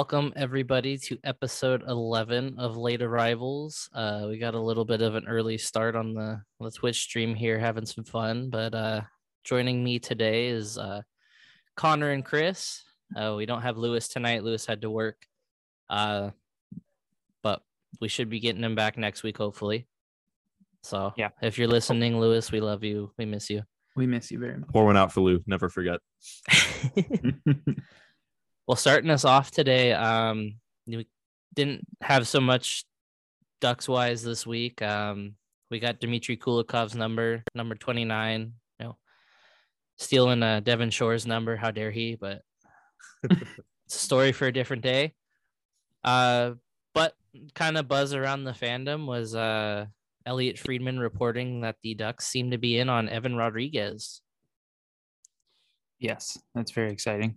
welcome everybody to episode 11 of Late Arrivals. Uh, we got a little bit of an early start on the, on the Twitch stream here, having some fun. But uh, joining me today is uh, Connor and Chris. Uh, we don't have Lewis tonight. Lewis had to work. Uh, but we should be getting him back next week, hopefully. So, Yeah. if you're listening, Lewis, we love you. We miss you. We miss you very much. Pour one out for Lou. Never forget. well, starting us off today, um, we didn't have so much ducks wise this week. Um, we got Dmitry Kulikov's number, number 29, you know, stealing uh, Devin Shore's number. How dare he? But it's a story for a different day. Uh, but kind of buzz around the fandom was uh, Elliotte Friedman reporting that the Ducks seem to be in on Evan Rodrigues. yes, that's very exciting.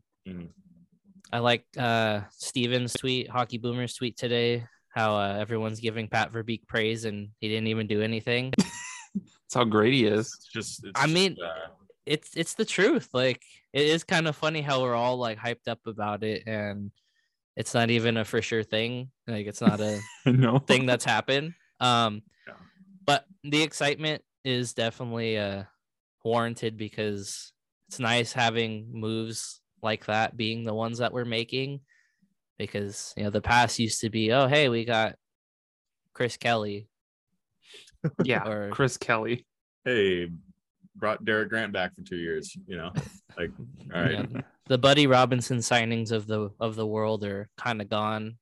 I like uh Steven's tweet, Hockey Boomer's tweet today, how uh, everyone's giving Pat Verbeek praise and he didn't even do anything. That's how great he is. It's just. It's I just, mean- uh, it's it's the truth. Like it is kind of funny how we're all like hyped up about it and it's not even a for sure thing. Like it's not a no thing that's happened. Um Yeah. but the excitement is definitely uh warranted because it's nice having moves like that being the ones that we're making because you know the past used to be oh hey we got Chris Kelly Yeah, or Chris Kelly. hey, brought Derek Grant back for two years. You know, like all right. you know, the Buddy Robinson signings of the of the world are kind of gone.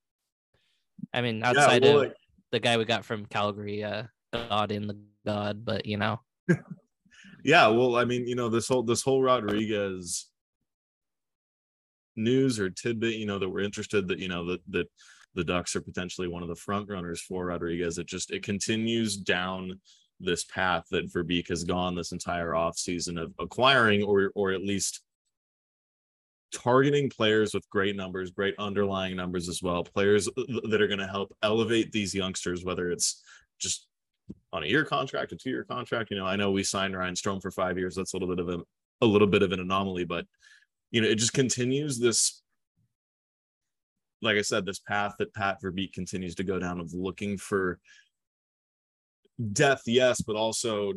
I mean outside well, of like- the guy we got from Calgary uh God in the God but you know yeah. Well, I mean, you know, this whole this whole Rodrigues news or tidbit, you know, that we're interested that you know that that the Ducks are potentially one of the front runners for Rodrigues. It just it continues down this path that Verbeek has gone this entire offseason of acquiring or or at least targeting players with great numbers, great underlying numbers as well, players that are going to help elevate these youngsters, whether it's just on a year contract, a two year contract. You know, I know we signed Ryan Strome for five years. That's a little bit of a, a little bit of an anomaly, but you know, it just continues this. Like I said, this path that Pat Verbeek continues to go down of looking for depth, yes, but also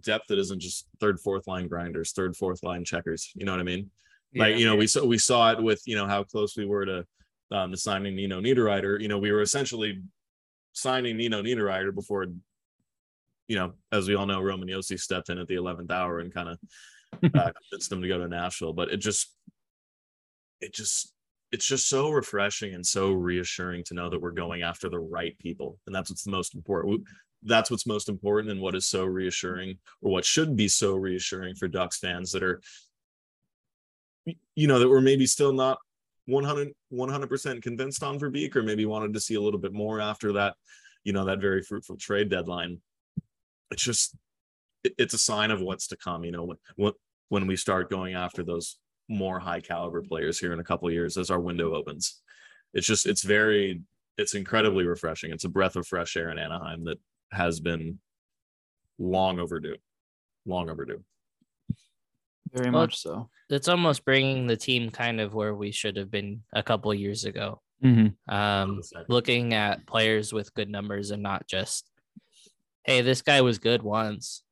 depth that isn't just third, fourth line grinders, third, fourth line checkers. You know what I mean? Like, you know, we saw we saw it with, you know, how close we were to um the signing Nino Niederreiter. You know, we were essentially signing Nino Niederreiter before, you know, as we all know, Roman Josi stepped in at the 11th hour and kind of uh, convinced him to go to Nashville. But it just, it just, it's just so refreshing and so reassuring to know that we're going after the right people, and that's what's the most important. That's what's most important, and what is so reassuring, or what should be so reassuring for Ducks fans that are, you know, that we're maybe still not 100 100% convinced on Verbeek, or maybe wanted to see a little bit more after that, you know, that very fruitful trade deadline. It's just, it's a sign of what's to come. You know, when when when we start going after those more high caliber players here in a couple of years as our window opens, it's just it's very it's incredibly refreshing. It's a breath of fresh air in Anaheim that has been long overdue, long overdue. very Well, much so. it's almost bringing the team kind of where we should have been a couple years ago. Mm-hmm. Um, looking at players with good numbers and not just, hey, this guy was good once.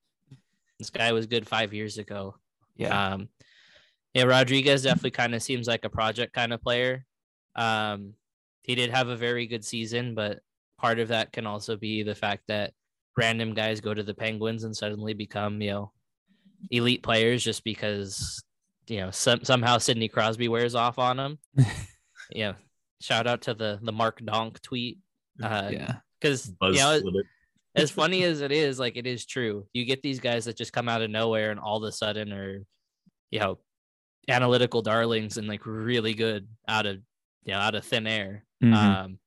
This guy was good five years ago. Yeah, Um, yeah, Rodrigues definitely kind of seems like a project kind of player. Um, he did have a very good season, but part of that can also be the fact that random guys go to the Penguins and suddenly become, you know, elite players just because, you know, some, somehow Sidney Crosby wears off on them. yeah. shout out to the the Mark Donk tweet. Uh, yeah, because Buzz you know, with it. As funny as it is, like it is true. You get these guys that just come out of nowhere and all of a sudden are, you know, analytical darlings and like really good out of you know out of thin air. Mhm. Um,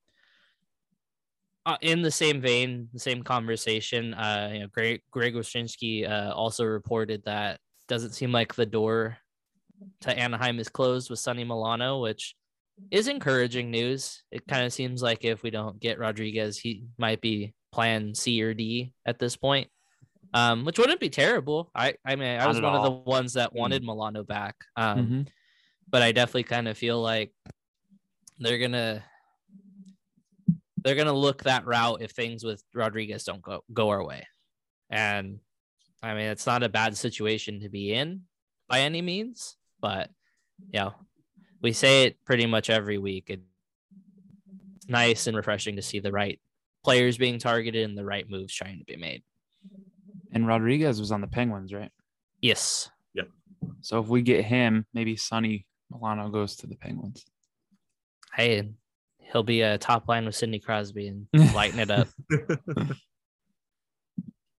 uh, in the same vein, the same conversation, uh, you know, Greg Greg Wyshynski, uh also reported that doesn't seem like the door to Anaheim is closed with Sonny Milano, which is encouraging news. It kind of seems like if we don't get Rodrigues, he might be plan C or D at this point. Um, which wouldn't be terrible. I I mean I was at one of the ones that wanted Milano back. Um, Mhm. but I definitely kind of feel like they're gonna they're gonna look that route if things with Rodrigues don't go go our way. And I mean, it's not a bad situation to be in by any means, but you know, we say it pretty much every week. It's nice and refreshing to see the right players being targeted and the right moves trying to be made. And Rodrigues was on the Penguins, right? Yes. Yeah. So if we get him, maybe Sonny Milano goes to the Penguins. Hey, he'll be a top line with Sidney Crosby and lighten it up.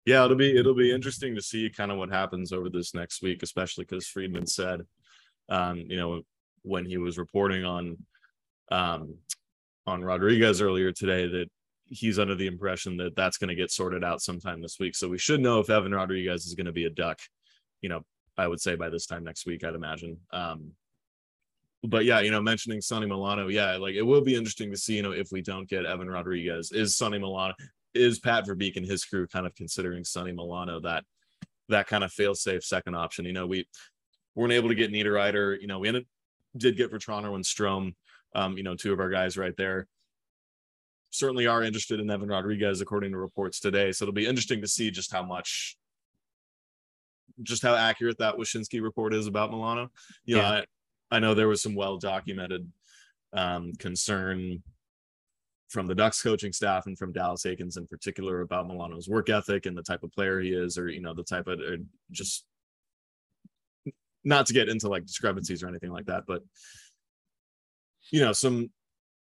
yeah, it'll be it'll be interesting to see kind of what happens over this next week, especially because Friedman said, um, you know, when he was reporting on um, on Rodrigues earlier today that he's under the impression that that's going to get sorted out sometime this week. So we should know if Evan Rodrigues is going to be a duck, you know, I would say by this time next week, I'd imagine. Um, but yeah, you know, mentioning Sonny Milano, yeah, like it will be interesting to see, you know, if we don't get Evan Rodrigues, is Sonny Milano, is Pat Verbeek and his crew kind of considering Sonny Milano that that kind of fail safe second option? You know, we weren't able to get Niederreiter, you know, we ended did get Vatrano and Strome, um, you know, two of our guys right there. Certainly are interested in Evan Rodrigues, according to reports today. So it'll be interesting to see just how much just how accurate that Wyshynski report is about Milano. You know, Yeah. I, I know there was some well documented um, concern from the Ducks coaching staff and from Dallas Eakins in particular about Milano's work ethic and the type of player he is, or you know, the type of or just not to get into like discrepancies or anything like that, but you know, some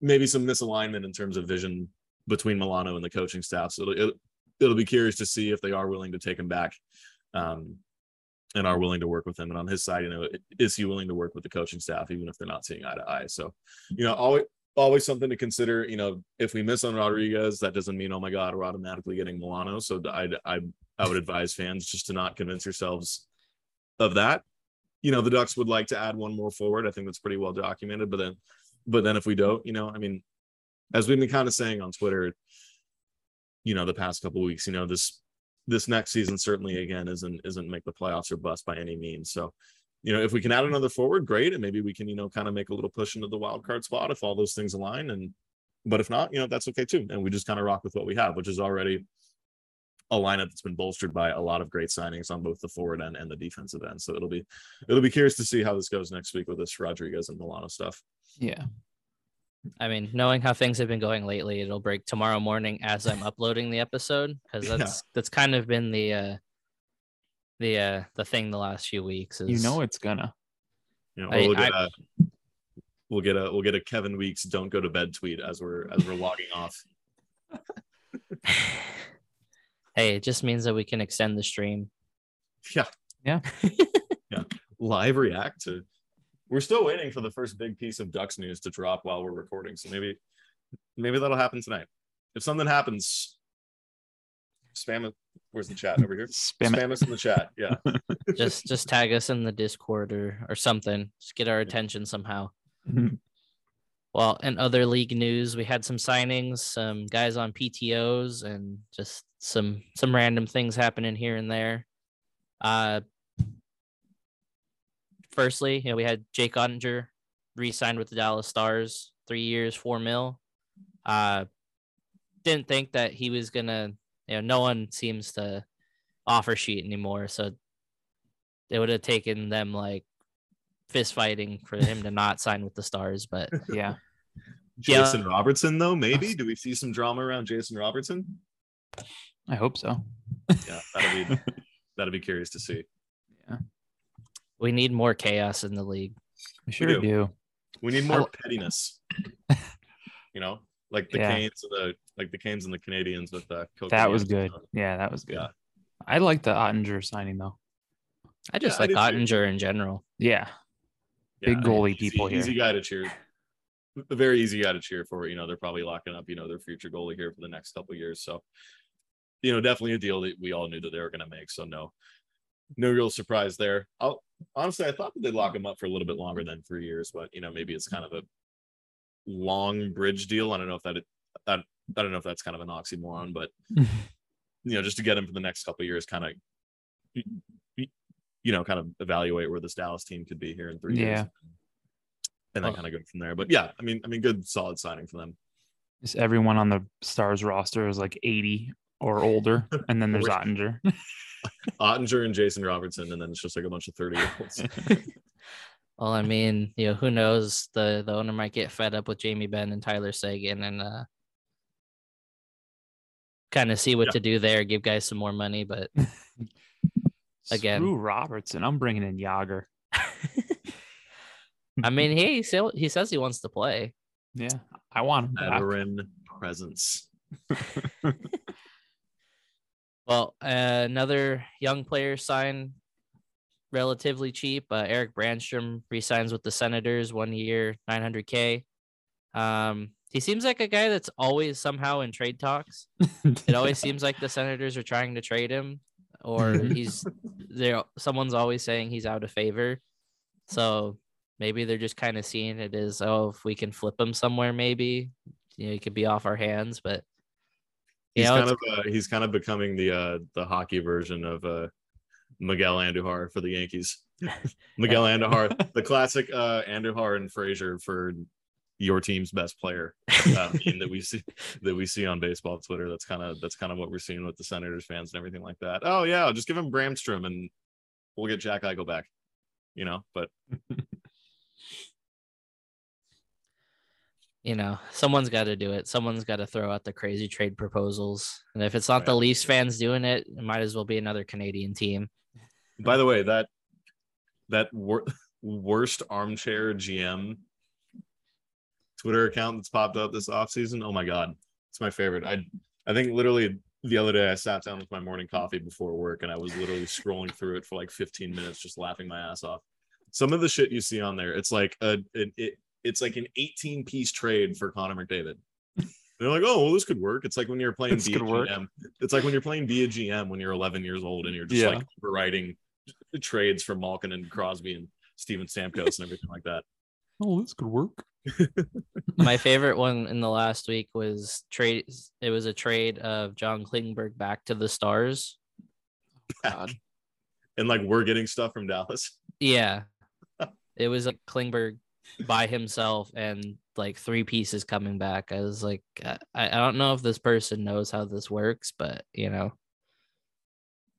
maybe some misalignment in terms of vision between Milano and the coaching staff. So it'll, it'll, be curious to see if they are willing to take him back um, and are willing to work with him. And on his side, you know, is he willing to work with the coaching staff, even if they're not seeing eye to eye? So, you know, always, always something to consider. You know, if we miss on Rodrigues, that doesn't mean, oh my God, we're automatically getting Milano. So I, I, I would advise fans just to not convince yourselves of that. You know, the Ducks would like to add one more forward. I think that's pretty well documented. But then, but then if we don't, you know, I mean, as we've been kind of saying on Twitter, you know, the past couple weeks, you know, this this next season certainly again isn't isn't make the playoffs or bust by any means. So, you know, if we can add another forward, great, and maybe we can, you know, kind of make a little push into the wild card spot if all those things align. And but if not, you know, that's okay too. And we just kind of rock with what we have, which is already a lineup that's been bolstered by a lot of great signings on both the forward end and the defensive end. So it'll be it'll be curious to see how this goes next week with this Rodrigues and Milano stuff. Yeah. I mean, knowing how things have been going lately, it'll break tomorrow morning as I'm uploading the episode because Yeah. that's that's kind of been the uh the uh the thing the last few weeks is You know it's gonna. You know, I- we'll get I- a we'll get a we'll get a Kevin Weekes don't go to bed tweet as we're as we're logging off. hey, it just means that we can extend the stream. Yeah. Yeah. yeah. Live react to we're still waiting for the first big piece of Ducks news to drop while we're recording. So maybe maybe that'll happen tonight. If something happens, spam it. Where's the chat over here? Spam. Spam us in the chat. Yeah. Just just tag us in the Discord or or something. Just get our attention somehow. Well, in other league news, we had some signings, some guys on PTOs, and just some some random things happening here and there. Uh, firstly, you know, we had Jake Oettinger re-signed with the Dallas Stars, three years, four mil. Uh, didn't think that he was gonna. You know, no one seems to offer sheet anymore, so it would have taken them like fist fighting for him to not sign with the Stars, but yeah. Yeah. Jason Robertson, though, maybe. Do we see some drama around Jason Robertson? I hope so. Yeah, that'll be that'll be curious to see. We need more chaos in the league. We sure do. do. We need more pettiness. you know, like the Yeah. Canes and the like the Canes and the Canadiens with uh, Coke That was Yams. good. Yeah, that was good. Yeah. I like the Oettinger signing though. I just Yeah, I like too. Oettinger in general. Yeah. Yeah, Big goalie easy- people here. Easy guy to cheer. A very easy guy to cheer for. You know, they're probably locking up, you know, their future goalie here for the next couple of years. So, you know, definitely a deal that we all knew that they were going to make. So no, no real surprise there. I'll honestly, I thought that they'd lock him up for a little bit longer than three years, but you know, maybe it's kind of a long bridge deal. I don't know if that, that I don't know if that's kind of an oxymoron, but you know, just to get him for the next couple of years, kind of, you know, kind of evaluate where this Dallas team could be here in three years. And then Oh. kind of go from there. But yeah, I mean, I mean, good solid signing for them. Just everyone on the Stars roster is like 80 or older, and then there's Oettinger. Oettinger and Jason Robertson, and then it's just like a bunch of 30 year olds. Well, I mean, you know, who knows? The the owner might get fed up with Jamie Benn and Tyler Seguin and uh kind of see what Yeah. to do there, give guys some more money, but Again. Screw Robertson. I'm bringing in Jagr. I mean, hey, he sa- he says he wants to play. Yeah, I want him back. Veteran presence. Well, uh, another young player signed relatively cheap. Uh, Erik Brannstrom resigns with the Senators, one year, 900k. Um, he seems like a guy that's always somehow in trade talks. It always seems like the Senators are trying to trade him, or he's there. Someone's always saying he's out of favor. So maybe they're just kind of seeing it as, oh, if we can flip him somewhere, maybe you know he could be off our hands. But He's know, kind of uh, he's kind of becoming the uh the hockey version of uh Miguel Andujar for the Yankees. Miguel Andujar, the classic uh Andujar and Frazier for your team's best player uh, that we see that we see on baseball Twitter. That's kind of that's kind of what we're seeing with the Senators fans and everything like that. Oh yeah, just give him Brannstrom and we'll get Jack Eichel back. You know, but you know, someone's got to do it. Someone's got to throw out the crazy trade proposals. And if it's not the Right. Leafs fans doing it, it might as well be another Canadian team. By the way, that that wor- worst armchair GM Twitter account that's popped up this offseason. Oh my god, it's my favorite. I I think literally the other day I sat down with my morning coffee before work and I was literally scrolling through it for like 15 minutes, just laughing my ass off. Some of the shit you see on there, it's like a it it's like an 18 piece trade for Connor McDavid. They're like, oh, well, this could work. It's like when you're playing This be a could work. GM. It's like when you're playing be a GM when you're 11 years old and you're just Yeah. like overwriting trades for Malkin and Crosby and Steven Stamkos and everything like that. oh, this could work. My favorite one in the last week was trade. It was a trade of John Klingberg back to the Stars. Oh, God. And like we're getting stuff from Dallas. Yeah, it was like Klingberg by himself and like three pieces coming back. I was like, I, I don't know if this person knows how this works, but you know,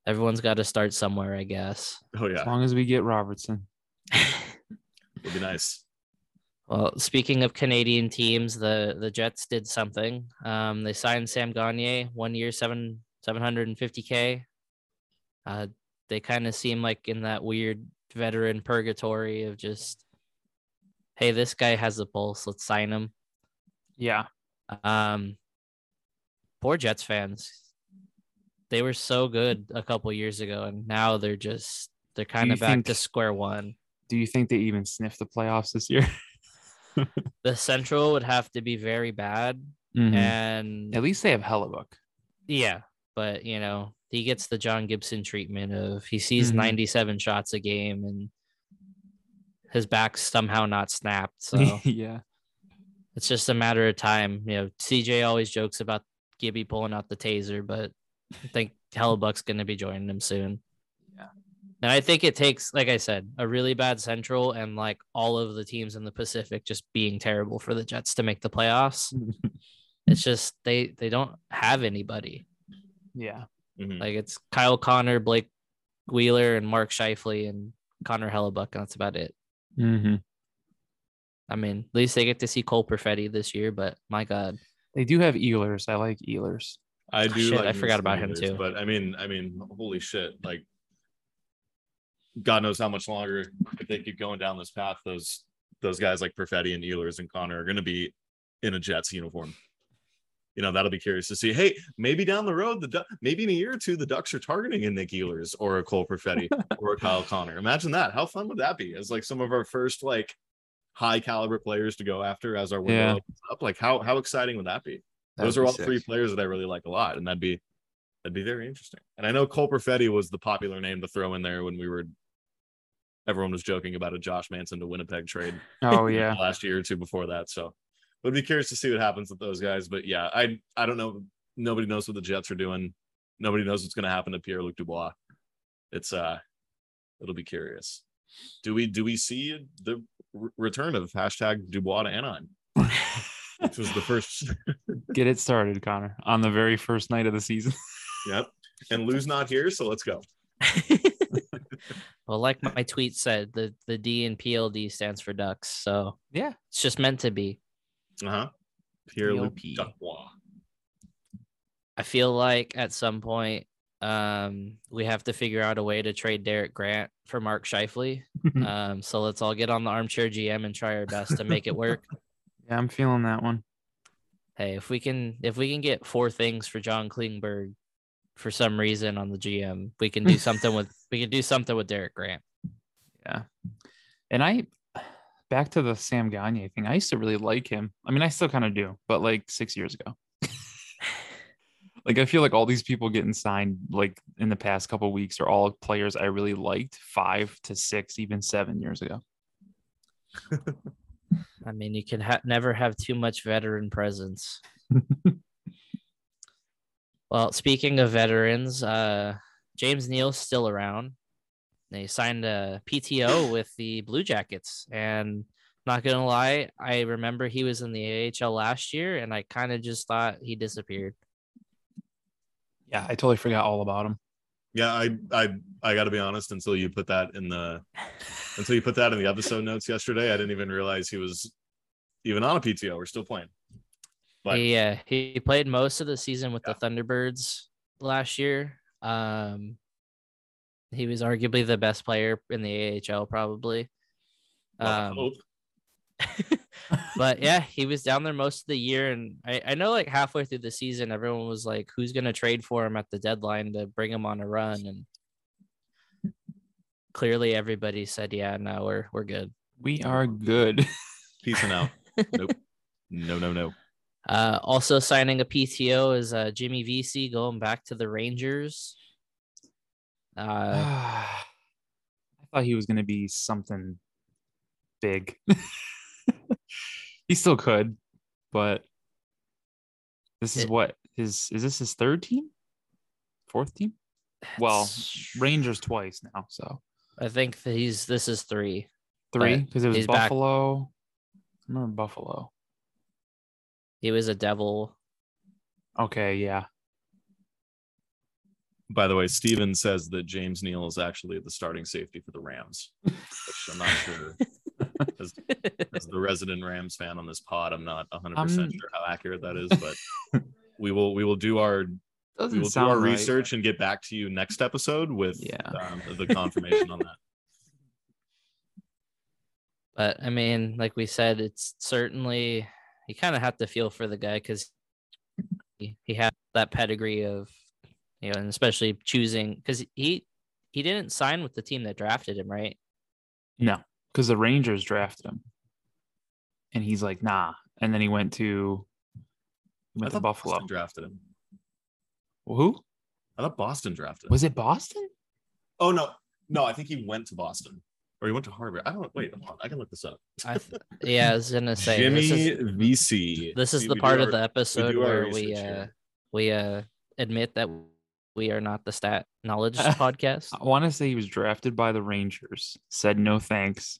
everyone's got to start somewhere, I guess. Oh yeah. As long as we get Robertson. it'd be nice. Well, speaking of Canadian teams, the the Jets did something. Um, they signed Sam Gagner, one year, seven seven hundred and fifty k. Uh, they kind of seem like in that weird veteran purgatory of just, hey, this guy has a pulse. Let's sign him. Yeah. Um, poor Jets fans. They were so good a couple years ago, and now they're just they're kind of back to square one. Do you think they even sniff the playoffs this year? The Central would have to be very bad, Mhm. and At least they have Hellebuyck. Yeah, but you know, he gets the John Gibson treatment of he sees Mhm. 97 shots a game and his back's somehow not snapped. So yeah. it's just a matter of time. You know, CJ always jokes about Gibby pulling out the taser, but I think Hellebuyck's gonna be joining him soon. Yeah. And I think it takes, like I said, a really bad central and like all of the teams in the Pacific just being terrible for the Jets to make the playoffs. It's just they they don't have anybody. yeah. Mhm. Like it's Kyle Connor, Blake Wheeler, and Mark Scheifele and Connor Hellebuyck, and that's about it. Hmm I mean, at least they get to see Cole Perfetti this year, but my God, They do have Ehlers. I like Ehlers. I do. shit, like I forgot Vince about him, too. But I mean, I mean, holy shit! Like, God knows how much longer if they keep going down this path. Those those guys like Perfetti and Ehlers and Connor are going to be in a Jets uniform. You know, that'll be curious to see. Hey, maybe down the road, the maybe in a year or two, the Ducks are targeting a Nik Ehlers or a Cole Perfetti or a Kyle Connor. Imagine that. How fun would that be? As like some of our first like high caliber players to go after as our window Yeah. opens up. Like how how exciting would that be? Those That'd are be all sick. three players that I really like a lot, and that'd be that'd be very interesting. And I know Cole Perfetti was the popular name to throw in there when we were. Everyone was joking about a Josh Manson to Winnipeg trade Oh yeah. last year or two before that. So, would be curious to see what happens with those guys. But yeah, I I don't know. Nobody knows what the Jets are doing. Nobody knows what's going to happen to Pierre Luc Dubois. It's uh, it'll be curious. Do we do we see the r- return of hashtag Dubois to Anaheim, which was the first. Get it started, Connor, on the very first night of the season. yep. And Lou's not here, so let's go. well, like my tweet said, the the D in PLD stands for ducks, so Yeah. it's just meant to be. Uh huh. Pierre Luc Dubois. I feel like at some point, um, we have to figure out a way to trade Derek Grant for Mark Scheifele. Um, so let's all get on the armchair GM and try our best to make it work. Yeah, I'm feeling that one. hey, if we can if we can get four things for John Klingberg for some reason on the GM, we can do something with we can do something with Derek Grant. Yeah. And I back to the Sam Gagner thing. I used to really like him. I mean, I still kind of do, but like six years ago. like I feel like all these people getting signed like in the past couple weeks are all players I really liked five to six, even seven years ago. I mean, you can ha- never have too much veteran presence. well, speaking of veterans, uh, James Neal's still around. They signed a PTO with the Blue Jackets, and not gonna lie, I remember he was in the AHL last year, and I kind of just thought he disappeared. Yeah, I totally forgot all about him. Yeah, I I I got to be honest. Until you put that in the until you put that in the episode notes yesterday, I didn't even realize he was even on a PTO. We're still playing. But He uh, he played most of the season with Yeah. the Thunderbirds last year. Um, he was arguably the best player in the AHL, probably. Um, but yeah, he was down there most of the year, and I, I know like halfway through the season, everyone was like, "Who's gonna trade for him at the deadline to bring him on a run?" And clearly, everybody said, "Yeah, no, we're we're good." We are good. Peace and out. nope. No, no, no. Uh, also signing a PTO is uh, Jimmy Vesey going back to the Rangers. Uh, I thought he was going to be something big. he still could, but this is It- what his is this his third team? Fourth team? Well, Rangers twice now, so I think that he's this is three. three because it was he's back. Buffalo. I remember Buffalo. He was a devil. Okay, yeah. By the way, Steven says that James Neal is actually the starting safety for the Rams, which I'm not sure. As, as the resident Rams fan on this pod, I'm not 100 Um, percent sure how accurate that is, but we will we will do our we Doesn't will do our right. research and get back to you next episode with Yeah. um, the confirmation on that. But I mean, like we said, it's certainly you kind of have to feel for the guy because he, he had that pedigree of you know, and especially choosing because he he didn't sign with the team that drafted him, right? No, because the Rangers drafted him, and he's like, nah. And then he went to he I went to thought Buffalo. Boston drafted him. Who I thought Boston drafted him. was it? Boston? Oh no, no, I think he went to Boston or he went to Harvard. I don't wait. Hold on, I can look this up. I th- yeah, I was gonna say Jimmy this is VC. this is See, the we do part of the episode do our where we uh we uh admit that we are not the stat knowledge podcast. I want to say he was drafted by the Rangers. Said no thanks.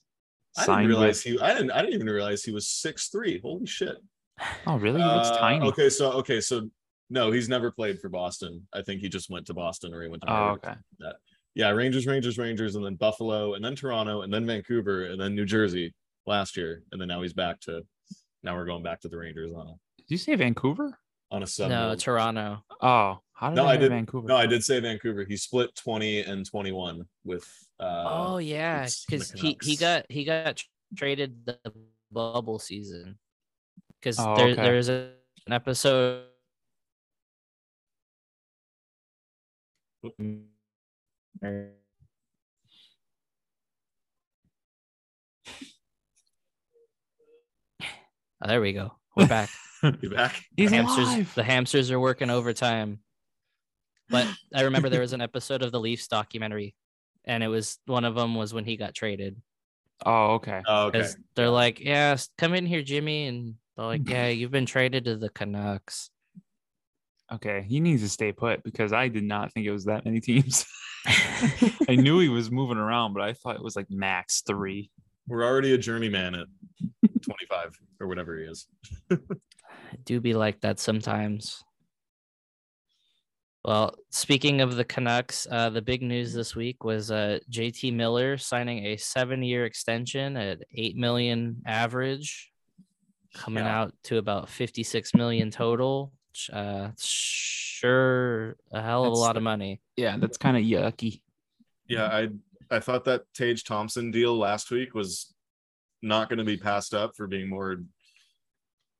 I didn't realize with. he. I didn't. I didn't even realize he was six three. Holy shit! Oh, really? He looks Uh, tiny. Okay, so okay, so no, he's never played for Boston. I think he just went to Boston or he went to. Oh, Harvard. okay. Yeah, Rangers, Rangers, Rangers, and then Buffalo, and then Toronto, and then Vancouver, and then New Jersey last year, and then now he's back to. Now we're going back to the Rangers on a Did you say Vancouver? on a sub. No. Toronto. Oh, how did No, I, I did- Vancouver? No, I did say Vancouver. He split twenty and twenty one with. Uh, oh yeah, because he he got he got tr- traded the bubble season because Oh, there okay. there's a, an episode. Oh, there we go. We're back. You back? He's the hamsters alive. the hamsters are working overtime. But I remember there was an episode of the Leafs documentary, and it was one of them was when he got traded. Oh, okay. Oh, okay. Because they're like, Yeah, come in here, Jimmy. And they're like, Yeah, you've been traded to the Canucks. Okay. He needs to stay put because I did not think it was that many teams. I knew he was moving around, but I thought it was like max three. We're already a journeyman at 25 or whatever he is. do be like that sometimes. Well, speaking of the Canucks, uh, the big news this week was uh, JT Miller signing a seven-year extension at eight million average, coming Yeah. out to about fifty-six million total. which, Uh, sure, a hell of a lot of money. Yeah, that's kind of yucky. Yeah, I I thought that Tage Thompson deal last week was not going to be passed up for being more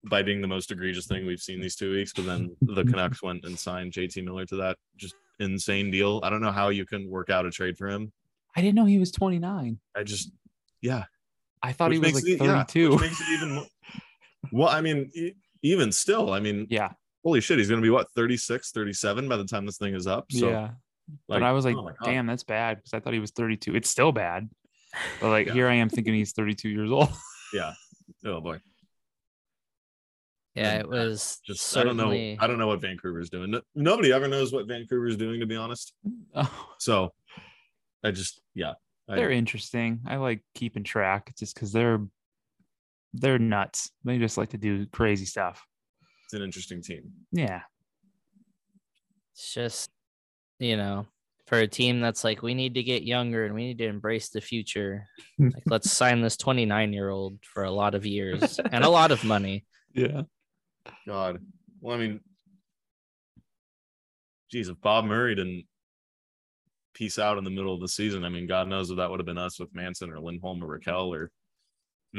by being the most egregious thing we've seen these two weeks. But then the Canucks went and signed JT Miller to that just insane deal. I don't know how you can work out a trade for him. I didn't know he was 29. I just yeah, I thought Which he was like it- yeah, 32. which makes it even more. Well, I mean, even still, I mean, yeah, holy shit, he's going to be what 36, 37 by the time this thing is up. So, yeah. but I was like, oh damn, that's bad because I thought he was 32. It's still bad. But like Yeah. here I am thinking he's 32 years old. yeah. Oh boy. Yeah, it was Just I don't know. I don't know what Vancouver's doing. No- Nobody ever knows what Vancouver's doing, to be honest. Oh, So I just yeah. I- they're interesting. I like keeping track just because they're they're nuts. They just like to do crazy stuff. It's an interesting team. Yeah. It's just, you know, for a team that's like, we need to get younger and we need to embrace the future. Like, let's sign this 29 year old for a lot of years and a lot of money. Yeah. God. Well, I mean, geez, if Bob Murray didn't peace out in the middle of the season, I mean, God knows if that would have been us with Manson or Lindholm or Rakell or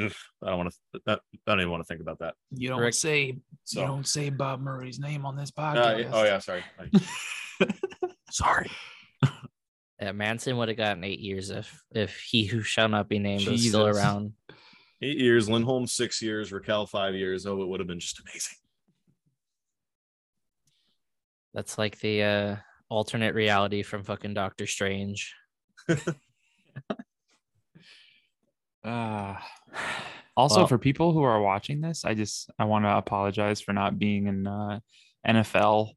Ugh, I don't want to. That, I don't even want to think about that. You don't Rick- say So, you don't say Bob Murray's name on this uh, podcast. oh yeah, sorry. Sorry. Yeah, Manson would have gotten eight years if if he who shall not be named was still around. Eight years, Lindholm six years, Rakell five years. Oh, it would have been just amazing. That's like the uh, alternate reality from fucking Doctor Strange. Uh, also, Well- for people who are watching this, I just I want to apologize for not being in uh, NFL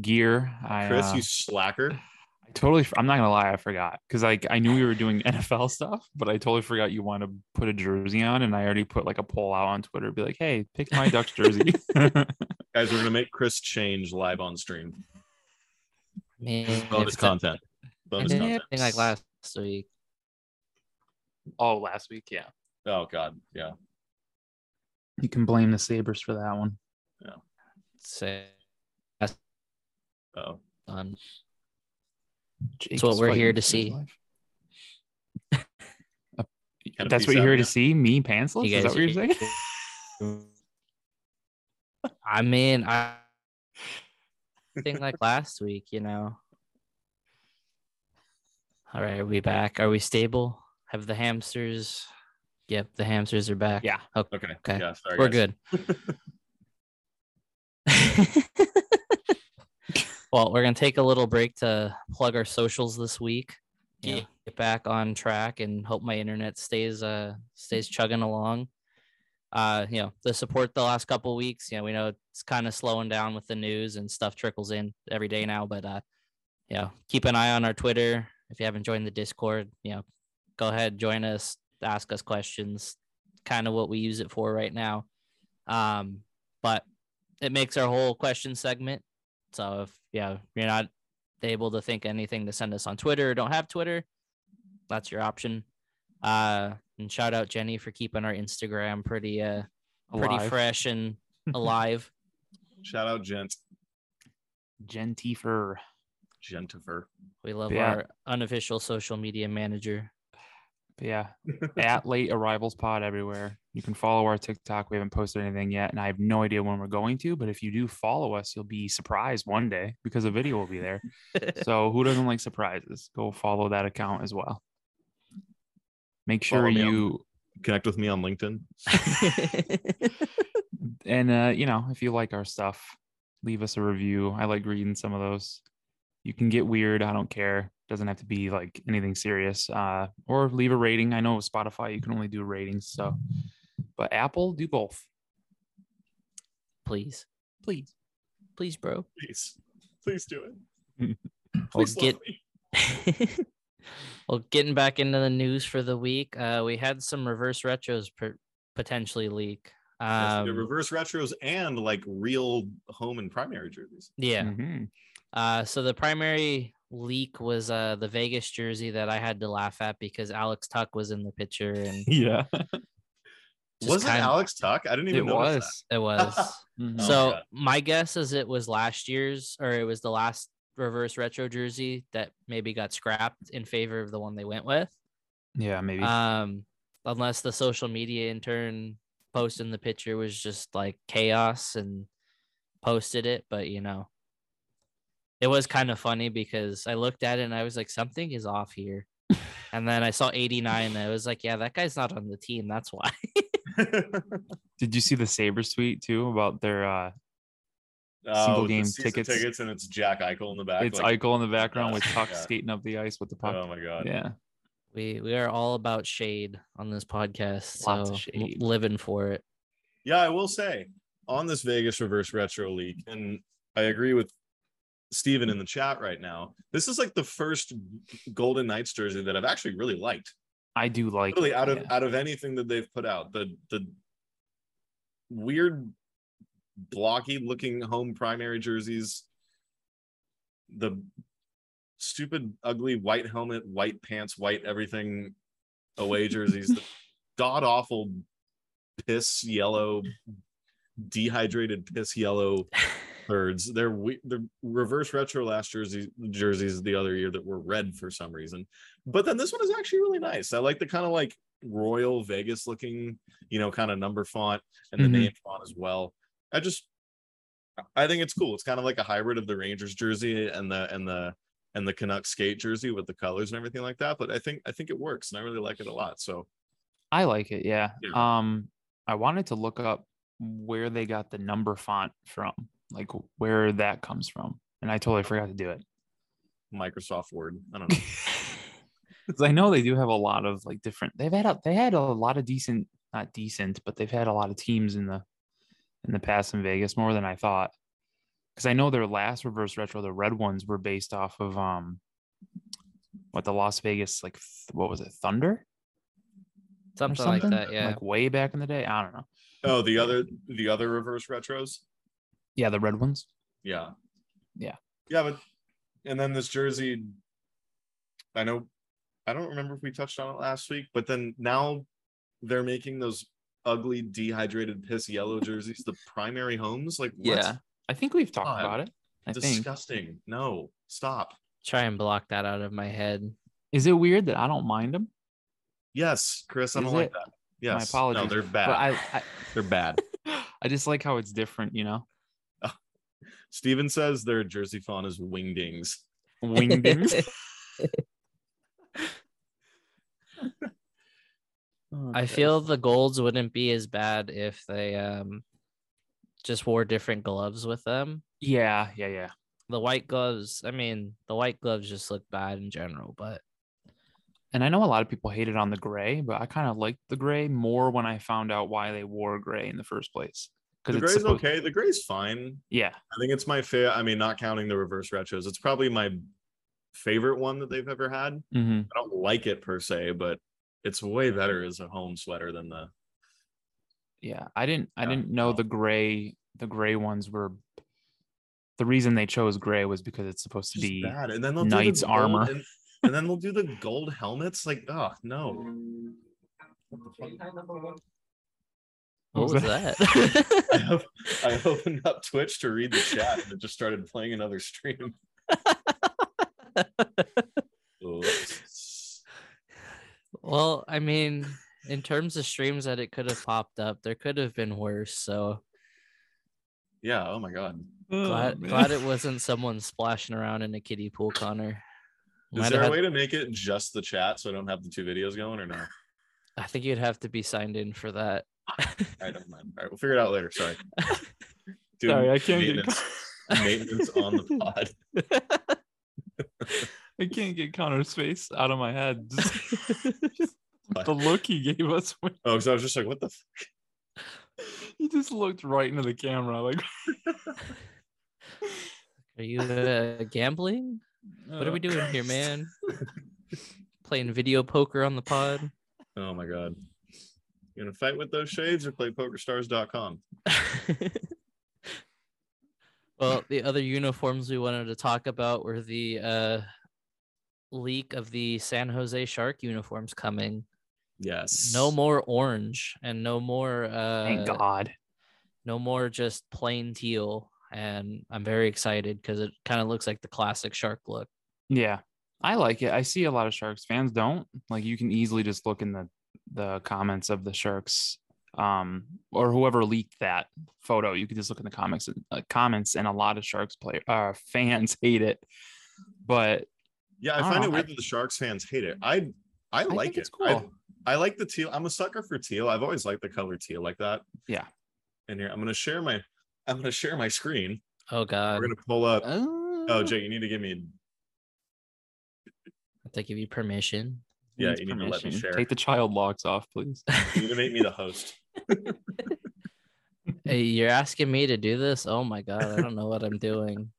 gear. I, Chris, uh, you slacker. I totally. f- I'm not gonna lie, I forgot because like I knew we were doing NFL stuff, but I totally forgot you want to put a jersey on, and I already put like a poll out on Twitter, be like, "Hey, pick my Ducks jersey." Guys, we're gonna make Chris change live on stream. Man, Bonus content. Bonus if content. like last week. oh, last week, yeah. Oh God, yeah. You can blame the Sabres for that one. Yeah. Say, Oh, Jake what we're here to see. That's what you're here to see? Me pantsless? You Is that what you're saying? I mean, I think like last week, you know. All right, are we back? Are we stable? Have the hamsters? Yep, the hamsters are back. Yeah. Okay, okay. Okay. Yeah, sorry. we're guys. good. well, we're gonna take a little break to plug our socials this week. Yeah. get back on track and hope my internet stays uh stays chugging along. Uh, you know, the support the last couple weeks, you know, we know it's kind of slowing down with the news and stuff trickles in every day now, but uh, you know, keep an eye on our Twitter. If you haven't joined the Discord, you know, go ahead, join us, ask us questions. Kind of what we use it for right now. Um, but it makes our whole question segment. So if yeah, you're not able to think anything to send us on Twitter or don't have Twitter, that's your option. Uh, and shout out Jenny for keeping our Instagram pretty uh pretty fresh and alive. Shout out Gent Gentifer. Gentifer. We love Yeah. our unofficial social media manager. But yeah, at late arrivals pod everywhere. You can follow our TikTok. We haven't posted anything yet, and I have no idea when we're going to. But if you do follow us, you'll be surprised one day because a video will be there. so who doesn't like surprises? Go follow that account as well. Make sure me on- you Connect with me on LinkedIn. and uh, you know if you like our stuff, leave us a review. I like reading some of those. You can get weird. I don't care. Doesn't have to be like anything serious. Uh, or leave a rating. I know with Spotify you can only do ratings. So, but Apple do both, please, please. please, bro. Please, please do it. Well, Please get love me. Well, getting back into the news for the week, uh, we had some reverse retros per- potentially leak. Yes, Um, reverse retros and like real home and primary jerseys. yeah. Mhm. Uh, so the primary leak was uh the Vegas jersey that I had to laugh at because Alex Tuch was in the picture and Yeah, was it kind- Alex Tuch? I didn't even it know was. it was. Mhm. Oh, so God. my guess is it was last year's or it was the last reverse retro jersey that maybe got scrapped in favor of the one they went with. yeah, maybe. Um, unless the social media intern posting the picture was just like chaos and posted it, but you know, it was kind of funny because I looked at it and I was like, something is off here. and then I saw 89 and I was like, yeah, that guy's not on the team. That's why. Did you see the Sabres tweet too about their uh Oh, Single with game season tickets. tickets, and it's Jack Eichel in the back. it's like, Eichel in the background with Puck Yeah. skating up the ice with the puck. oh my god. yeah. we we are all about shade on this podcast. Lots so l- shade. living for it. Yeah, I will say on this Vegas reverse retro league, and I agree with Steven in the chat right now. This is like the first Golden Knights jersey that I've actually really liked. I do like Really, out of yeah. out of anything that they've put out, the the weird blocky looking home primary jerseys, the stupid ugly white helmet, white pants, white everything away jerseys, the god awful piss yellow, dehydrated piss yellow thirds. They're we the reverse retro last jersey jerseys the other year that were red for some reason. But then this one is actually really nice. I like the kind of like royal Vegas looking, you know, kind of number font and the Mhm. name font as well. I just I think it's cool. It's kind of like a hybrid of the Rangers jersey and the and the and the Canucks skate jersey with the colors and everything like that. But I think I think it works and I really like it a lot. So I like it, yeah. Yeah. Um I wanted to look up where they got the number font from, like where that comes from. And I totally forgot to do it. Microsoft Word. I don't know. Because I know they do have a lot of like different they've had a they had a lot of decent not decent, but they've had a lot of teams in the in the past in Vegas more than I thought. Because I know their last reverse retro, the red ones were based off of um what the Las Vegas like th- what was it, Thunder? or Something, like that. Yeah. Like way back in the day. I don't know. oh, the other the other reverse retros. Yeah, the red ones. Yeah. Yeah. Yeah, but and then this jersey, I know I don't remember if we touched on it last week, but then now they're making those ugly dehydrated piss yellow jerseys the primary homes. Like what? Yeah. I think we've talked God. about it. I think. Disgusting. No, stop. Try and block that out of my head. Is it weird that I don't mind them? Yes, Chris, I Is don't like that. Yes. My apologies, No, they're bad. But I, I they're bad. I just like how it's different, you know. Steven says their jersey font is wingdings. Wingdings. Oh, I feel the golds wouldn't be as bad if they um just wore different gloves with them. Yeah, yeah, yeah. The white gloves, I mean, the white gloves just look bad in general, but And I know a lot of people hated on the gray, but I kind of liked the gray more when I found out why they wore gray in the first place. The it's gray's supposed- okay. The gray's fine. Yeah, I think it's my favorite. I mean, not counting the reverse retros, it's probably my favorite one that they've ever had. hmm I don't like it per se, but it's way better as a home sweater than the. yeah. I didn't, I didn't know the gray, the gray ones were. The reason they chose gray was because it's supposed to just be. bad. And then they'll knight's do the gold armor. and, and then they'll do the gold helmets. Like, oh no. what was was that? that? I, op- I opened up Twitch to read the chat and it just started playing another stream. Well, I mean, in terms of streams that it could have popped up, there could have been worse. So Yeah. Oh my god. Oh, glad, glad it wasn't someone splashing around in a kiddie pool, Connor. Is there have a had- way to make it just the chat so I don't have the two videos going or no? I think you'd have to be signed in for that. All right, never mind. All right, we'll figure it out later. Sorry. Dude, Sorry, I can't get. maintenance, maintenance on the pod. I can't get Connor's face out of my head. The look he gave us. When, Oh, because I was just like, what the? F-? he just looked right into the camera, like. Are you uh, gambling? What are we doing here, man? playing video poker on the pod. Oh my god. You gonna fight with those shades or play pokerstars.com? well, the other uniforms we wanted to talk about were the uh, leak of the San Jose Shark uniforms coming. Yes. No more orange and no more uh Thank God. no more just plain teal. And I'm very excited because it kind of looks like the classic shark look. Yeah, I like it. I see a lot of Sharks fans don't like. You can easily just look in the the comments of the Sharks, um, or whoever leaked that photo. You could just look in the comics uh, comments, and a lot of Sharks player uh, fans hate it. But Yeah, I, I find know, it weird I- that the Sharks fans hate it. I I like think it. it's I- cool. I, like the teal. I'm a sucker for teal. I've always liked the color teal like that. Yeah. And here I'm gonna share my I'm gonna share my screen. Oh God. We're gonna pull up. uh, Oh, Jay, you need to give me. I have to give you permission. Yeah, needs you need to let me share. Take the child locks off, please. You need to make me the host. Hey, you're asking me to do this? Oh my God. I don't know what I'm doing.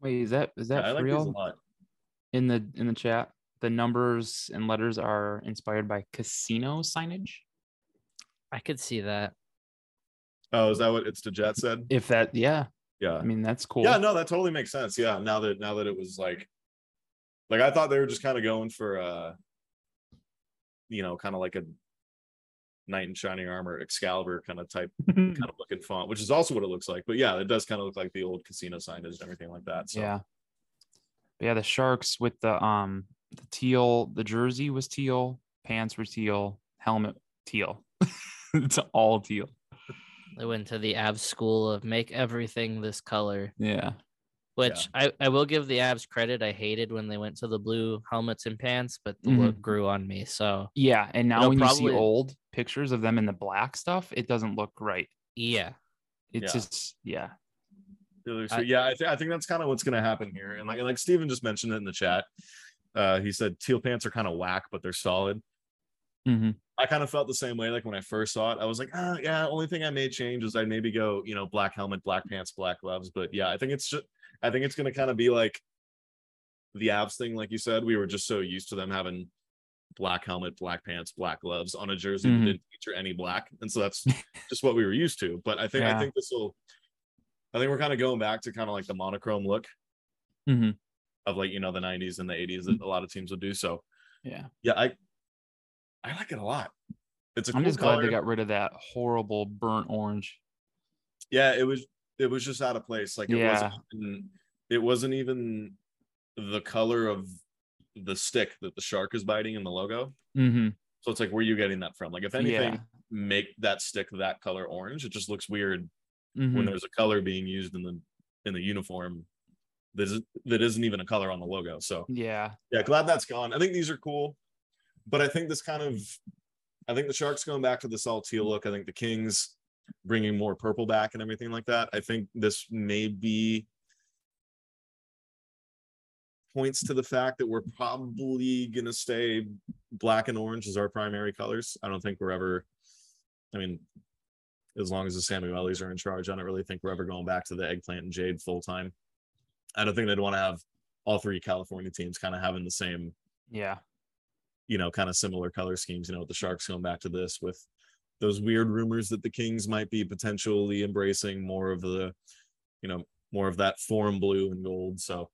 Wait, is that is that Yeah, I for like real? lot. in the in the chat? The numbers and letters are inspired by casino signage. I could see that. Oh, is that what it's the Jet said? If that, yeah, Yeah. I mean that's cool. Yeah, no, that totally makes sense. Yeah, now that now that it was like like I thought they were just kind of going for uh you know, kind of like a knight in shining armor Excalibur kind of type kind of looking font, which is also what it looks like. But yeah, it does kind of look like the old casino signage and everything like that. So Yeah. But yeah, the Sharks with the um the teal, the jersey was teal, pants were teal, helmet teal. it's all teal. They went to the Avs school of make everything this color, Yeah. Which I, I will give the Avs credit. I hated when they went to the blue helmets and pants, but the Mhm. look grew on me. So Yeah. And now It'll when you see old pictures of them in the black stuff, it doesn't look right. yeah, It's Yeah. just yeah. I- yeah, I, th- I think that's kind of what's going to happen here. And like like Steven just mentioned it in the chat. Uh, he said teal pants are kind of whack, but they're solid. Mhm. I kind of felt the same way. Like when I first saw it, I was like, ah, yeah. Only thing I may change is I'd maybe go, you know, black helmet, black pants, black gloves. But yeah, I think it's just, I think it's going to kind of be like the Avs thing, like you said. We were just so used to them having black helmet, black pants, black gloves on a jersey Mhm. that didn't feature any black, and so that's just what we were used to. But I think I think this will, I think we're kind of going back to kind of like the monochrome look Mhm. of like you know the 90s and the 80s that a lot of teams would do. So Yeah. yeah, I I like it a lot. It's a I'm cool just glad color. they got rid of that horrible burnt orange. yeah it was it was just out of place like it Yeah. wasn't even, it wasn't even the color of the stick that the shark is biting in the logo Mm-hmm. so it's like where are you getting that from like if anything Yeah. make that stick that color orange it just looks weird Mhm. when there's a color being used in the in the uniform that isn't that isn't even a color on the logo so Yeah. yeah glad that's gone i think these are cool but i think this kind of i think the sharks going back to this all teal look i think the kings bringing more purple back and everything like that i think this may be points to the fact that we're probably going to stay black and orange as our primary colors i don't think we're ever i mean as long as the samuelis are in charge i don't really think we're ever going back to the eggplant and jade full time i don't think they'd want to have all three california teams kind of having the same Yeah. you know, kind of similar color schemes, you know, with the Sharks going back to this with those weird rumors that the Kings might be potentially embracing more of the, you know, more of that forum blue and gold. So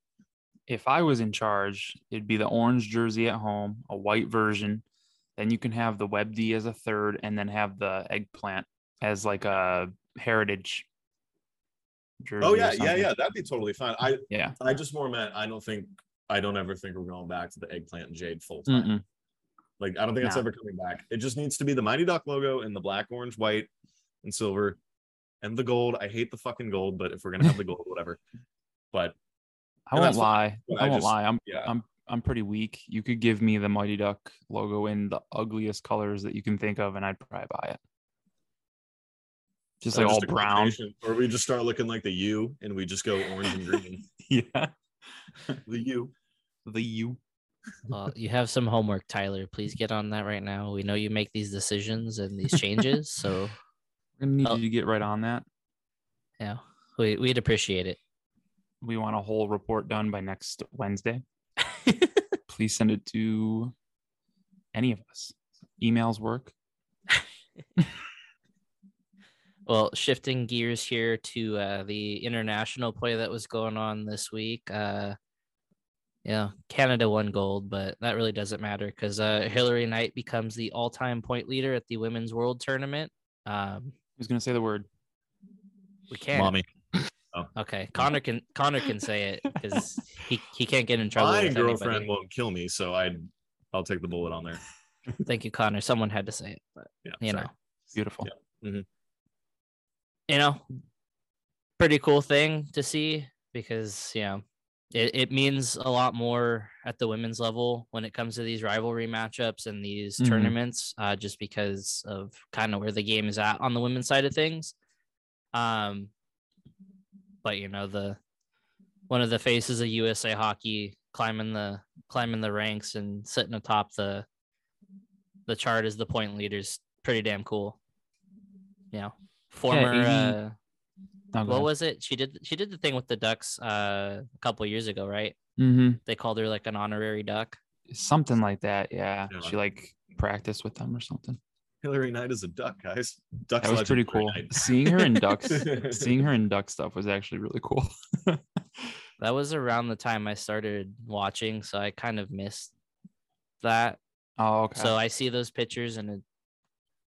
If I was in charge, it'd be the orange jersey at home, a white version. Then you can have the Webbed D as a third, and then have the eggplant as like a heritage jersey. oh yeah, yeah, yeah, that'd be totally fine. I Yeah. I just more meant I don't think I don't ever think we're going back to the eggplant and jade full time. Like I don't think it's No. ever coming back. It just needs to be the Mighty Duck logo in the black, orange, white, and silver, and the gold. I hate the fucking gold, but if we're gonna have the gold, whatever. But I won't lie. I, I won't just- lie. I'm yeah. I'm I'm pretty weak. You could give me the Mighty Duck logo in the ugliest colors that you can think of, and I'd probably buy it. Just like all a brown. or we just start looking like the U and we just go orange and green. yeah. the U. The U. well, you have some homework, Tyler. Please get on that right now. We know you make these decisions and these changes, so We're gonna need Oh. you to get right on that. yeah, we we'd appreciate it. We want a whole report done by next Wednesday. please send it to any of us. Emails work. Well, shifting gears here to uh, the international play that was going on this week. Uh, yeah, Canada won gold, but that really doesn't matter because uh, Hilary Knight becomes the all-time point leader at the Women's World Tournament. Um, Who's gonna say the word? we can't. Mommy. Okay, Connor can Connor can say it because he, he can't get in trouble. My with girlfriend anybody. won't kill me, so I I'll take the bullet on there. Thank you, Connor. Someone had to say it, but Yeah. you sorry. know, Beautiful. Yeah. you know, pretty cool thing to see because you know it, it means a lot more at the women's level when it comes to these rivalry matchups and these Mhm. tournaments, uh, just because of kind of where the game is at on the women's side of things. Um, but you know the one of the faces of USA hockey climbing the climbing the ranks and sitting atop the the chart as the point leaders pretty damn cool. You know, former uh, What was it? She did she did the thing with the ducks uh, a couple years ago, right? mm-hmm. They called her like an honorary duck. Something like that. Yeah. Yeah. She like practiced with them or something. Hilary Knight is a duck, guys. Ducks That was pretty cool. Knight. Seeing her in ducks, seeing her in duck stuff was actually really cool. That was around the time I started watching, so I kind of missed that. oh, okay. So I see those pictures and it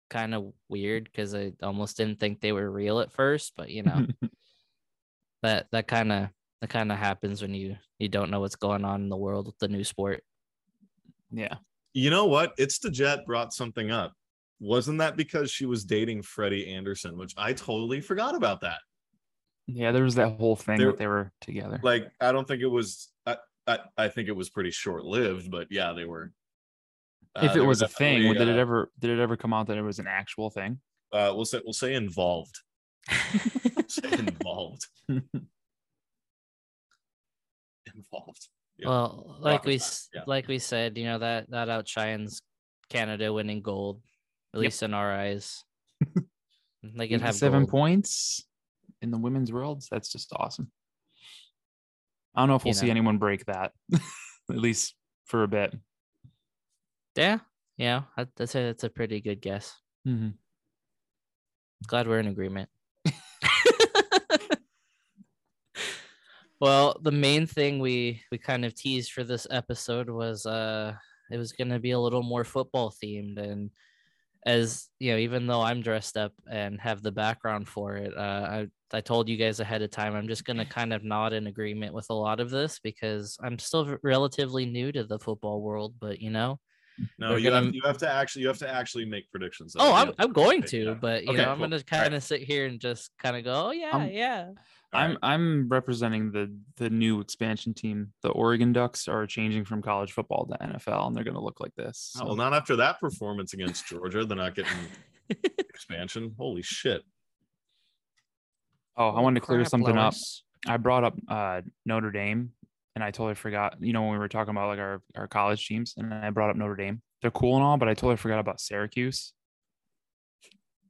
kind of weird because I almost didn't think they were real at first, but you know that that kind of that kind of happens when you you don't know what's going on in the world with the new sport. yeah. You know what? It's the Jet brought something up. Wasn't that because she was dating Freddie Andersen, which I totally forgot about that. Yeah, there was that whole thing There- that they were together. Like, I don't think it was. I I, I think it was pretty short lived, but yeah, they were. Uh, if it were was a thing, definitely, did it uh, ever did it ever come out that it was an actual thing? Uh, we'll say we'll say involved. say involved. involved. Yeah. Well, like we Rocket s yeah. like we said, you know that that outshines Canada winning gold, at Yep. least in our eyes. they can have seven gold. points in the women's worlds. That's just awesome. I don't know if we'll see know. anyone break that, at least for a bit. Yeah, yeah, that- that's a that's a pretty good guess. Mhm. Glad we're in agreement. well, the main thing we we kind of teased for this episode was uh it was going to be a little more football themed and as you know even though I'm dressed up and have the background for it uh I I told you guys ahead of time I'm just going to kind of nod in agreement with a lot of this because I'm still relatively new to the football world but you know No, you have, gonna- you have to actually you have to actually make predictions. though. Oh, I'm, I'm going to, yeah. but you Okay, know, I'm gonna kind of sit here and just kind of go, oh yeah, Um, yeah. I'm right. I'm representing the the new expansion team. The Oregon Ducks are changing from college football to NFL, and they're going to look like this. Oh, well, not after that performance against Georgia. They're not getting expansion. Holy shit. oh, I wanted to clear Crap, something up. I brought up uh, Notre Dame, and I totally forgot. You know, when we were talking about like our our college teams, and I brought up Notre Dame. They're cool and all, but I totally forgot about Syracuse.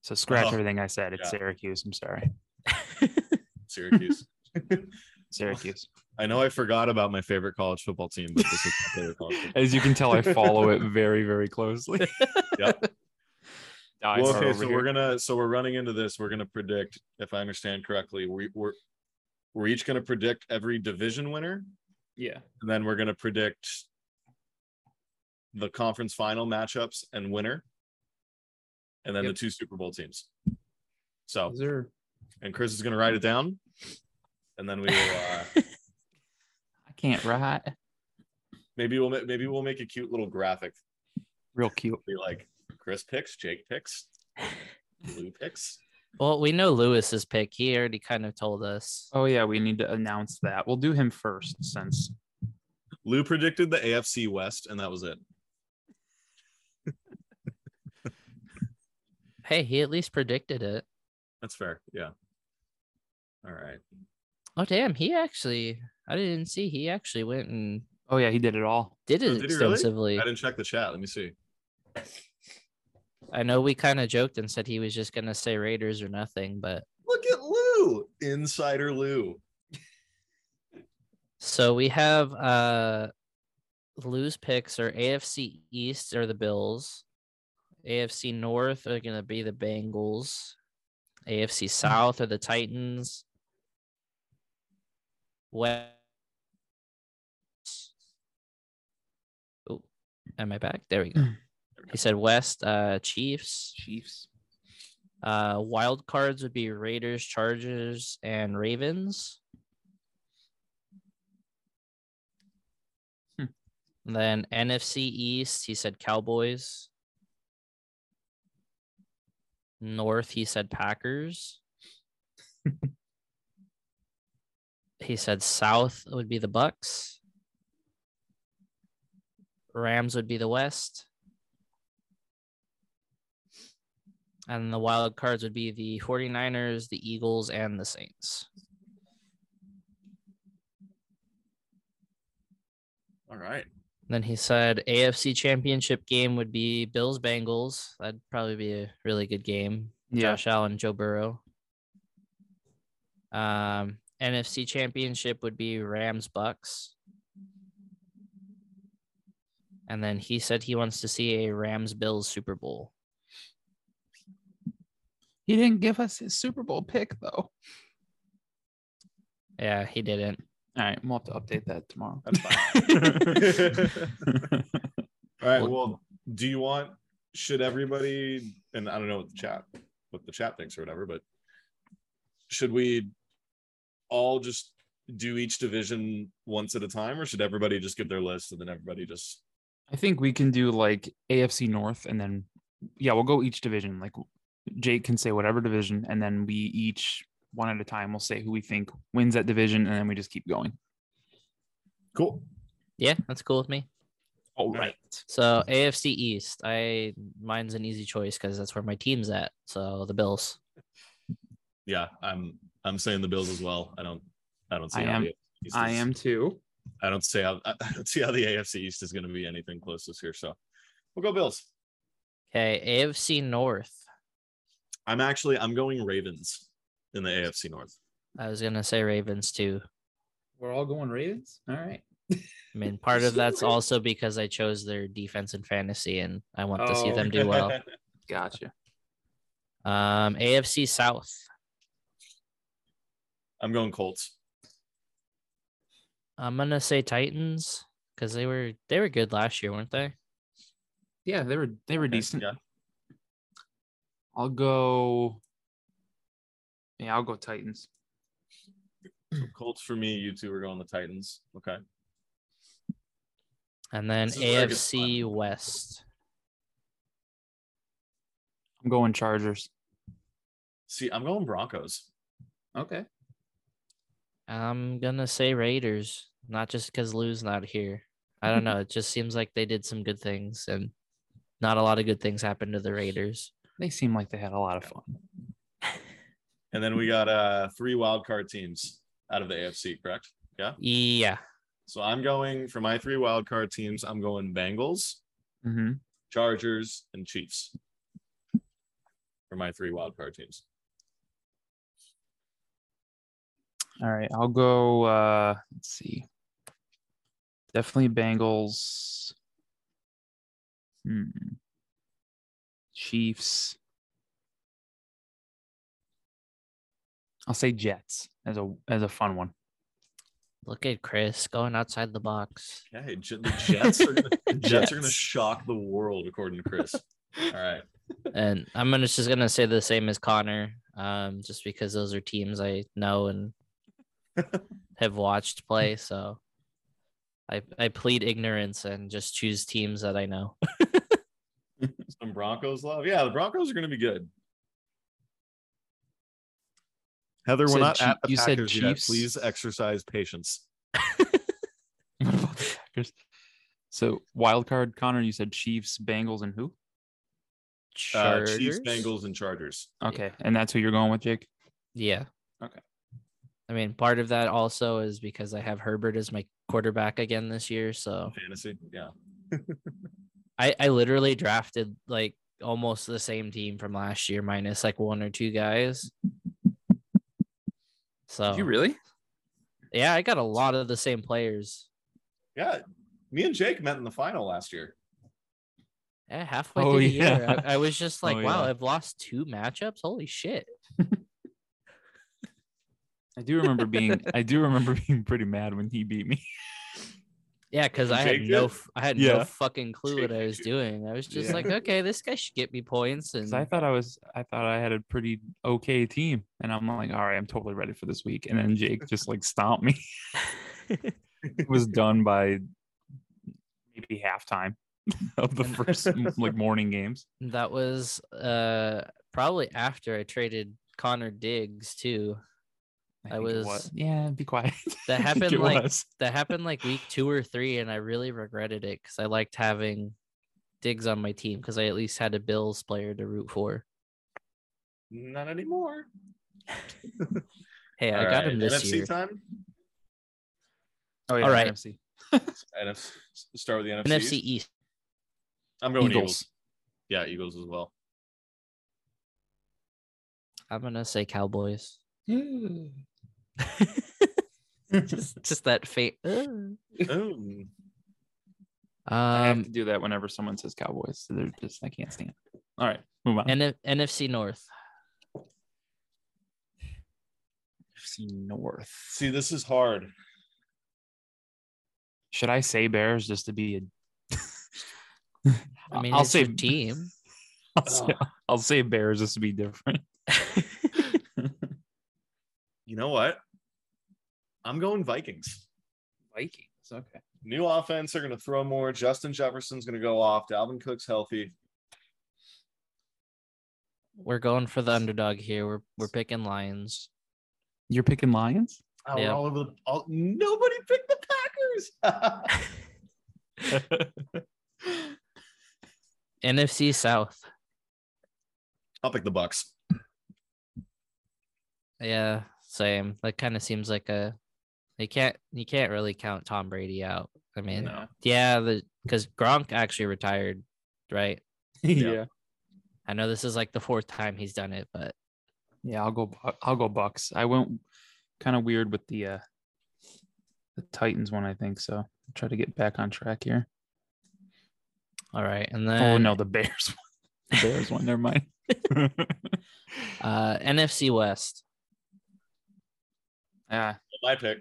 So scratch Oh, everything I said. It's yeah. Syracuse. I'm sorry, Syracuse. Syracuse. I know I forgot about my favorite college football team, but this is my favorite college football. As you can tell, I follow it very, very closely. Yep. Well, okay, so here. we're gonna so we're running into this. We're gonna predict, if I understand correctly, we, we're we're each gonna predict every division winner, yeah. and then we're gonna predict the conference final matchups and winner, and then Yep. the two Super Bowl teams. So, Is there? and Chris is gonna write it down, and then we will. Uh, I can't write. maybe we'll maybe we'll make a cute little graphic. Real cute. Be like Chris picks, Jake picks, Blue picks. Well, we know Louis's pick. He already kind of told us. Oh yeah, we need to announce that. We'll do him first since Lou predicted the AFC West, and that was it. Hey, he at least predicted it. That's fair. Yeah. All right. Oh damn, he actually. I didn't see. He actually went and Oh yeah, he did it all. did it Oh, did he really? extensively. I didn't check the chat. Let me see. I know we kind of joked and said he was just gonna say Raiders or nothing, but Look at Lou, Insider Lou. so we have uh Lou's picks are AFC East are the Bills. AFC North are gonna be the Bengals. AFC South are the Titans. West. Oh, am I back? There we go. He said West, uh, Chiefs. Chiefs. Uh, wild cards would be Raiders, Chargers, and Ravens. Hmm. Then NFC East, he said Cowboys. North, he said Packers. he said South would be the Bucks. Rams would be the West. And the wild cards would be the 49ers, the Eagles, and the Saints. All right. Then he said AFC championship game would be Bills Bengals. That'd probably be a really good game. Yeah. Josh Allen, Joe Burrow. Um, NFC championship would be Rams Bucks. And then he said he wants to see a Rams Bills Super Bowl. He didn't give us his Super Bowl pick though. Yeah, he didn't. All right, we'll have to update that tomorrow. That's fine. All right. Well- Well, do you want? Should everybody? And I don't know what the chat, what the chat thinks or whatever, but should we all just do each division once at a time, or should everybody just give their list and then everybody just? I think we can do like AFC North and then yeah, we'll go each division. Like Jake can say whatever division, and then we each one at a time will say who we think wins that division, and then we just keep going. Cool. Yeah, that's cool with me. All right. So AFC East, I mine's an easy choice because that's where my team's at. So the Bills. Yeah, I'm. I'm saying the Bills as well. I don't. I don't see. I how am- the East I am too. I don't see how. I don't see how the AFC East is going to be anything close this year. So we'll go Bills. Okay, AFC North. I'm actually. I'm going Ravens in the AFC North. I was gonna say Ravens too. We're all going Ravens. All right. I mean, part of that's also because I chose their defense in fantasy, and I want to see Oh. them do well. Gotcha. Um, AFC South. I'm going Colts. I'm gonna say Titans because they were they were good last year, weren't they? Yeah, they were they were Okay, decent. Yeah. I'll go. Yeah, I'll go Titans. So Colts for me. You two are going the Titans. Okay. And then This is where it gets AFC. West. I'm going Chargers. See, I'm going Broncos. Okay. I'm gonna say Raiders, not just because Lou's not here. I don't know. It just seems like they did some good things, and not a lot of good things happened to the Raiders. They seem like they had a lot of fun. And then we got uh three wild card teams out of the AFC, correct? Yeah. Yeah. So I'm going for my three wild card teams. I'm going Bengals, Mm-hmm. Chargers, and Chiefs for my three wild card teams. All right, I'll go. uh Let's see. Definitely Bengals. Hmm. Chiefs. I'll say Jets as a as a fun one. Look at Chris going outside the box. Okay, the Jets are gonna, the Jets are gonna shock the world, according to Chris. All right. And I'm gonna just gonna say the same as Connor, um, just because those are teams I know and have watched play. So I I plead ignorance and just choose teams that I know. Some Broncos love. Yeah, the Broncos are gonna be good. Heather, we're Said not Chi- at the you said Packers yet. Chiefs? Please exercise patience. What about the Packers? So wild card, Connor. You said Chiefs, Bengals, and who? Uh, Chiefs, Chargers? Bengals, and Chargers. Okay, and that's who you're going with, Jake. Yeah. Okay. I mean, part of that also is because I have Herbert as my quarterback again this year. So Fantasy. Yeah. I, I literally drafted like almost the same team from last year, minus like one or two guys. So Did you really? yeah, I got a lot of the same players. Yeah. Me and Jake met in the final last year. Yeah, halfway Oh, through the yeah. year, I, I was just oh, like, Oh, wow, yeah. I've lost two matchups. Holy shit! I do remember being I do remember being pretty mad when he beat me. Yeah, because I had no, I had Yeah. no fucking clue what I was doing. I was just Yeah. like, okay, this guy should get me points, and I thought I was I thought I had a pretty okay team. And I'm like, all right, I'm totally ready for this week. And then Jake just like stomped me. It was done by maybe halftime of the first like morning games. that was uh probably after I traded Connor Diggs too. I think it was- yeah, be quiet. That happened, it like- was. That happened like week two or three, and I really regretted it because I liked having Diggs on my team because I at least had a Bills player to root for. Not anymore. Hey, I All got right, him this NFC year. time. Oh yeah, All right. NFC. NFC. Start with the NFC. NFC East. I'm going Eagles. Eagles. Yeah, Eagles as well. I'm gonna say Cowboys. just, just that faint. Oh, I have Um, to do that whenever someone says Cowboys. So they're just I can't stand. it. All right, move on. N- NFC North. NFC North. see, this is hard. Should I say Bears just to be a? I mean, I'll it's say your team. I'll say, I'll say Bears just to be different. You know what? I'm going Vikings. Vikings. Okay. New offense. They're going to throw more. Justin Jefferson's going to go off. Dalvin Cook's healthy. We're going for the underdog here. We're we're picking Lions. You're picking Lions. Oh, we're Yeah. all over the. All, nobody picked the Packers. NFC South. I'll pick the Bucks. Yeah, same. That kind of seems like a. You can't you can't really count Tom Brady out. I mean, No. yeah, the because Gronk actually retired, right? Yeah. I know this is like the fourth time he's done it, but Yeah, I'll go. I'll go Bucks. I went kind of weird with the uh the Titans one. I think so. I'll try to get back on track here. all right. And then oh no, the Bears. one. The Bears one. Never mind. uh, NFC West. yeah. My pick.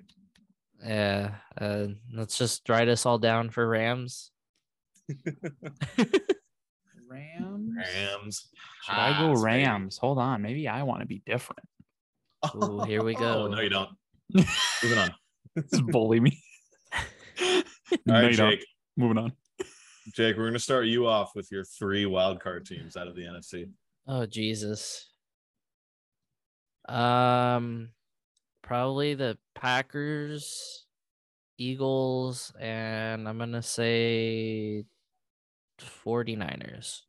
Yeah, uh, let's just write us all down for Rams. Rams. Rams. Should I go Haas, baby. Rams? Hold on. Maybe I want to be different. Ooh, here we go. Oh, no, you don't. Moving on. Just bully me. All no, right, you don't. Jake. Moving on. Jake, we're going to start you off with your three wild card teams out of the NFC. Oh Jesus. Um, probably the Packers, Eagles, and I'm gonna say 49ers.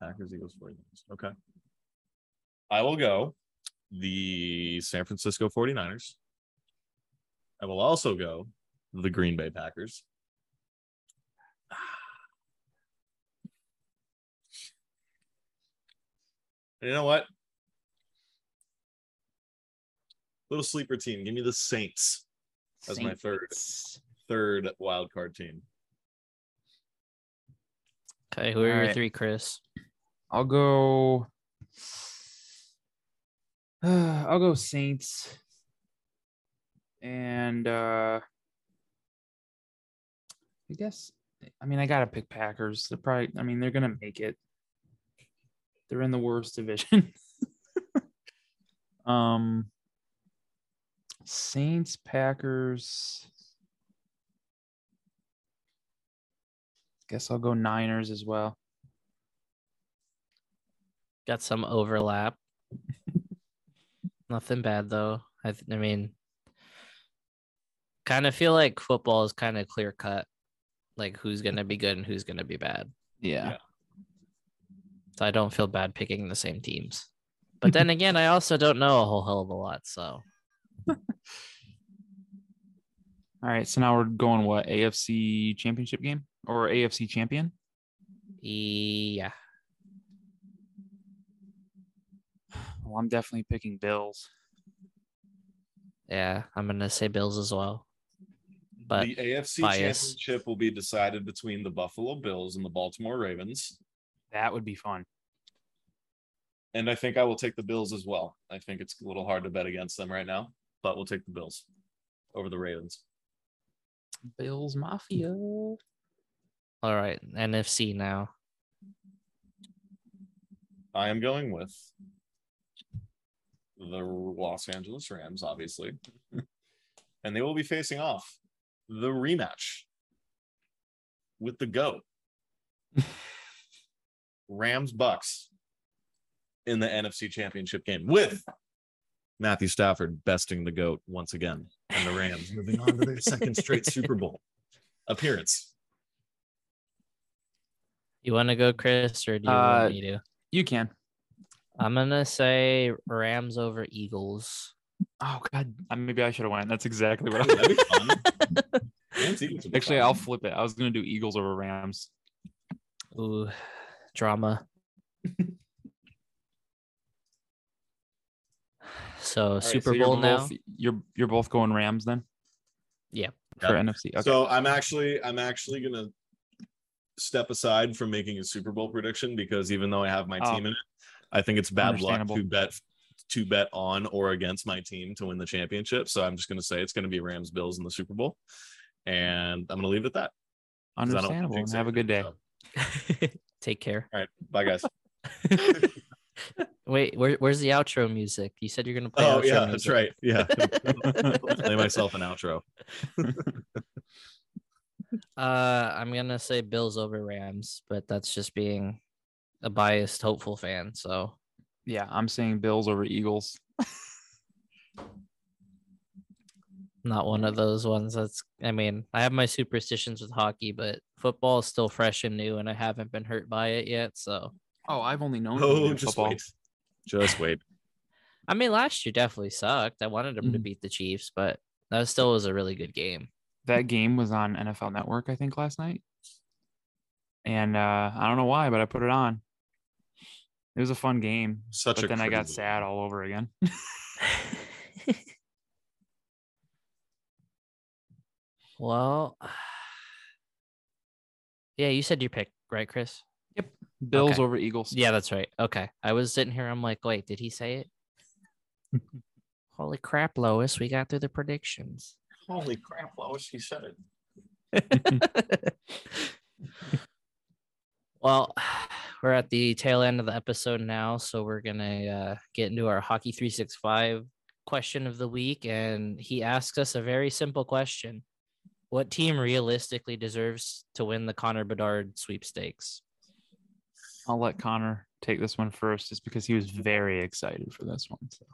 Packers, Eagles, 49ers. Okay. I will go the San Francisco 49ers. I will also go the Green Bay Packers. You know what? Little sleeper team. Give me the Saints as my third third wild card team. Okay, who are your Alright. three, Chris? I'll go. I'll go Saints. And uh I guess I mean I gotta pick Packers. They're probably I mean they're gonna make it. They're in the worst division. um Saints, Packers. Guess I'll go Niners as well. Got some overlap. Nothing bad though. I, th- I mean, kind of feel like football is kind of clear cut, like who's gonna be good and who's gonna be bad. Yeah. So I don't feel bad picking the same teams. But then again, I also don't know a whole hell of a lot. So All right, so now we're going what AFC championship game or AFC champion? yeah, Well, I'm definitely picking Bills. yeah, I'm gonna say Bills as well. but the AFC bias. championship will be decided between the Buffalo Bills and the Baltimore Ravens. That would be fun. And I think I will take the Bills as well. I think it's a little hard to bet against them right now, but we'll take the Bills over the Ravens. Bills Mafia. all right, NFC now. I am going with the Los Angeles Rams, obviously. and they will be facing off the rematch with the GOAT. Rams Bucks in the NFC Championship game with Matthew Stafford besting the GOAT once again. And the Rams moving on to their second straight Super Bowl appearance. You want to go, Chris, or do you Uh, want me to? You can. I'm gonna say Rams over Eagles. Oh God, maybe I should have went. That's exactly what I That'd. Rams Eagles would be Actually, fun. I'll flip it. I was gonna do Eagles over Rams. Ooh, drama. So All right, Super so you're Bowl now. both- You're you're both going Rams then Yeah. for Yeah. NFC. Okay. So I'm actually I'm actually gonna step aside from making a Super Bowl prediction because even though I have my Oh. team in it, I think it's bad luck to bet to bet on or against my team to win the championship. So I'm just gonna say it's gonna be Rams Bills in the Super Bowl, and I'm gonna leave it at that. 'cause I don't wanna Understandable. Have a good day. so. Take care. All right, bye guys. Wait, where, where's the outro music? You said you're gonna play. oh outro yeah, that's right. Yeah, play myself an outro. Uh, I'm gonna say Bills over Rams, but that's just being a biased, hopeful fan. So Yeah, I'm saying Bills over Eagles. not one of those ones. That's. I mean, I have my superstitions with hockey, but football is still fresh and new, and I haven't been hurt by it yet. So Oh, I've only known. Oh, just football. wait. Just wait. I mean, last year definitely sucked. I wanted them to Mhm. beat the Chiefs, but that still was a really good game. That game was on NFL Network, I think, last night. And uh, I don't know why, but I put it on. It was a fun game, Such but a then I got crazy- sad all over again. well, yeah, you said your pick, right, Chris? Bills Okay. over Eagles. Yeah, that's right. Okay. I was sitting here. I'm like, wait, did he say it? Holy crap, Lois. We got through the predictions. Holy crap, Lois, he said it. well, we're at the tail end of the episode now. So we're going to uh, get into our Hockey 365 question of the week. And he asks us a very simple question What team realistically deserves to win the Connor Bedard sweepstakes? I'll let Connor take this one first, just because he was very excited for this one. So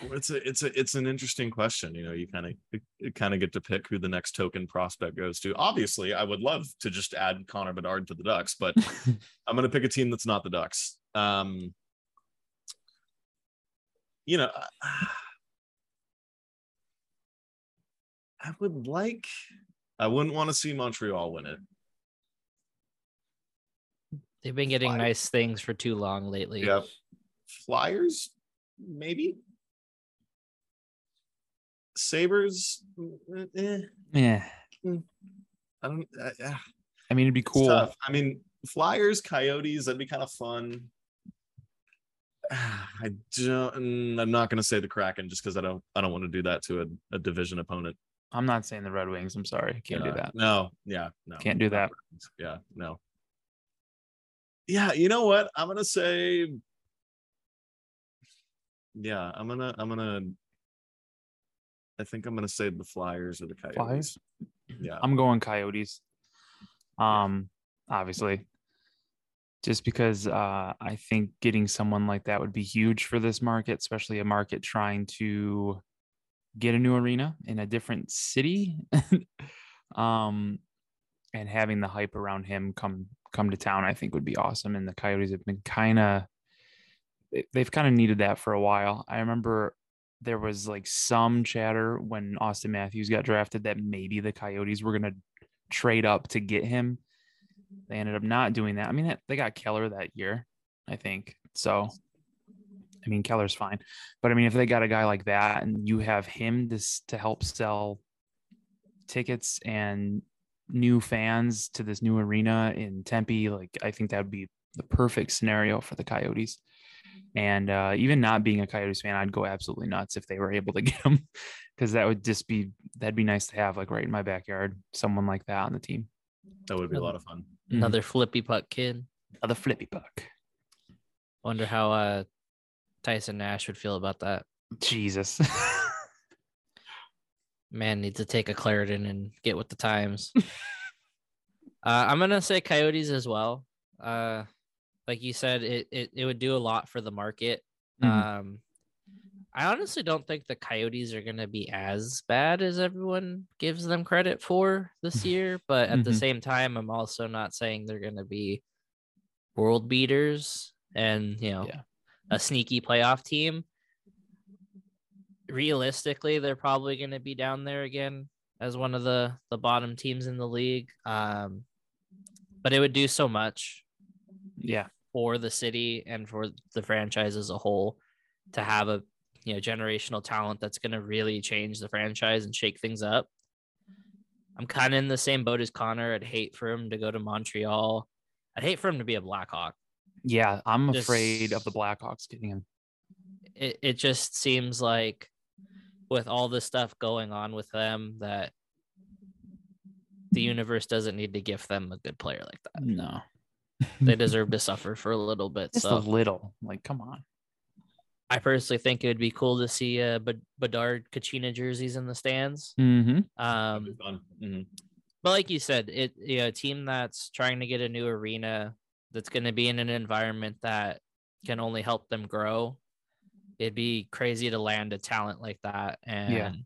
it's a it's a it's an interesting question. You know, you kind of kind of get to pick who the next token prospect goes to. Obviously, I would love to just add Connor Bedard to the Ducks, but I'm going to pick a team that's not the Ducks. Um, you know, I would like. I wouldn't want to see Montreal win it. They've been getting Fly- nice things for too long lately. Yeah, Flyers, maybe. Sabres, eh, yeah, I don't. Uh, yeah. I mean, it'd be cool. tough. I mean, Flyers, Coyotes, that'd be kind of fun. I don't. mm, I'm not going to say the Kraken just because I don't. I don't want to do that to a, a division opponent. I'm not saying the Red Wings. I'm sorry, can't do Uh, that. No. Yeah. No. Can't do that. Yeah. No. Yeah. You know what? I'm gonna say. Yeah, I'm gonna. I'm gonna. I think I'm gonna say the Flyers or the Coyotes. Flyers? Yeah. I'm going Coyotes. Um, obviously, just because uh, I think getting someone like that would be huge for this market, especially a market trying to get a new arena in a different city. um, and having the hype around him come come to town, I think would be awesome. And the Coyotes have been kind of they've kind of needed that for a while. I remember there was like some chatter when Auston Matthews got drafted that maybe the Coyotes were going to trade up to get him. They ended up not doing that. I mean, they got Keller that year, I think. So, I mean, Keller's fine. But I mean, if they got a guy like that and you have him to, to help sell tickets and new fans to this new arena in Tempe, like I think that would be the perfect scenario for the Coyotes. And uh, even not being a Coyotes fan, I'd go absolutely nuts if they were able to get them, because that would just be that'd be nice to have like right in my backyard, someone like that on the team. That would be a lot of fun. Another flippy puck kid. Another flippy puck. Wonder how uh Tyson Nash would feel about that. Jesus. Man needs to take a Claritin and get with the times. uh, I'm gonna say Coyotes as well. Uh, like you said, it, it it would do a lot for the market. Mhm. Um, I honestly don't think the Coyotes are gonna be as bad as everyone gives them credit for this year. But at the Mhm. same time, I'm also not saying they're gonna be world beaters and you know Yeah. a sneaky playoff team. Realistically, they're probably going to be down there again as one of the the bottom teams in the league. Um, but it would do so much yeah. for the city and for the franchise as a whole to have a you know generational talent that's going to really change the franchise and shake things up. I'm kind of in the same boat as Connor. I'd hate for him to go to Montreal. I'd hate for him to be a Blackhawk. Yeah. I'm Just- afraid of the Blackhawks getting him. it, it just seems like with all the stuff going on with them that the universe doesn't need to gift them a good player like that. No. They deserve to suffer for a little bit. Just so a little. Like, come on. I personally think it would be cool to see uh Bed- Bedard Kachina jerseys in the stands. Mm-hmm. Um, fun. Mhm. but like you said, it you know, a team that's trying to get a new arena that's going to be in an environment that can only help them grow. It'd be crazy to land a talent like that and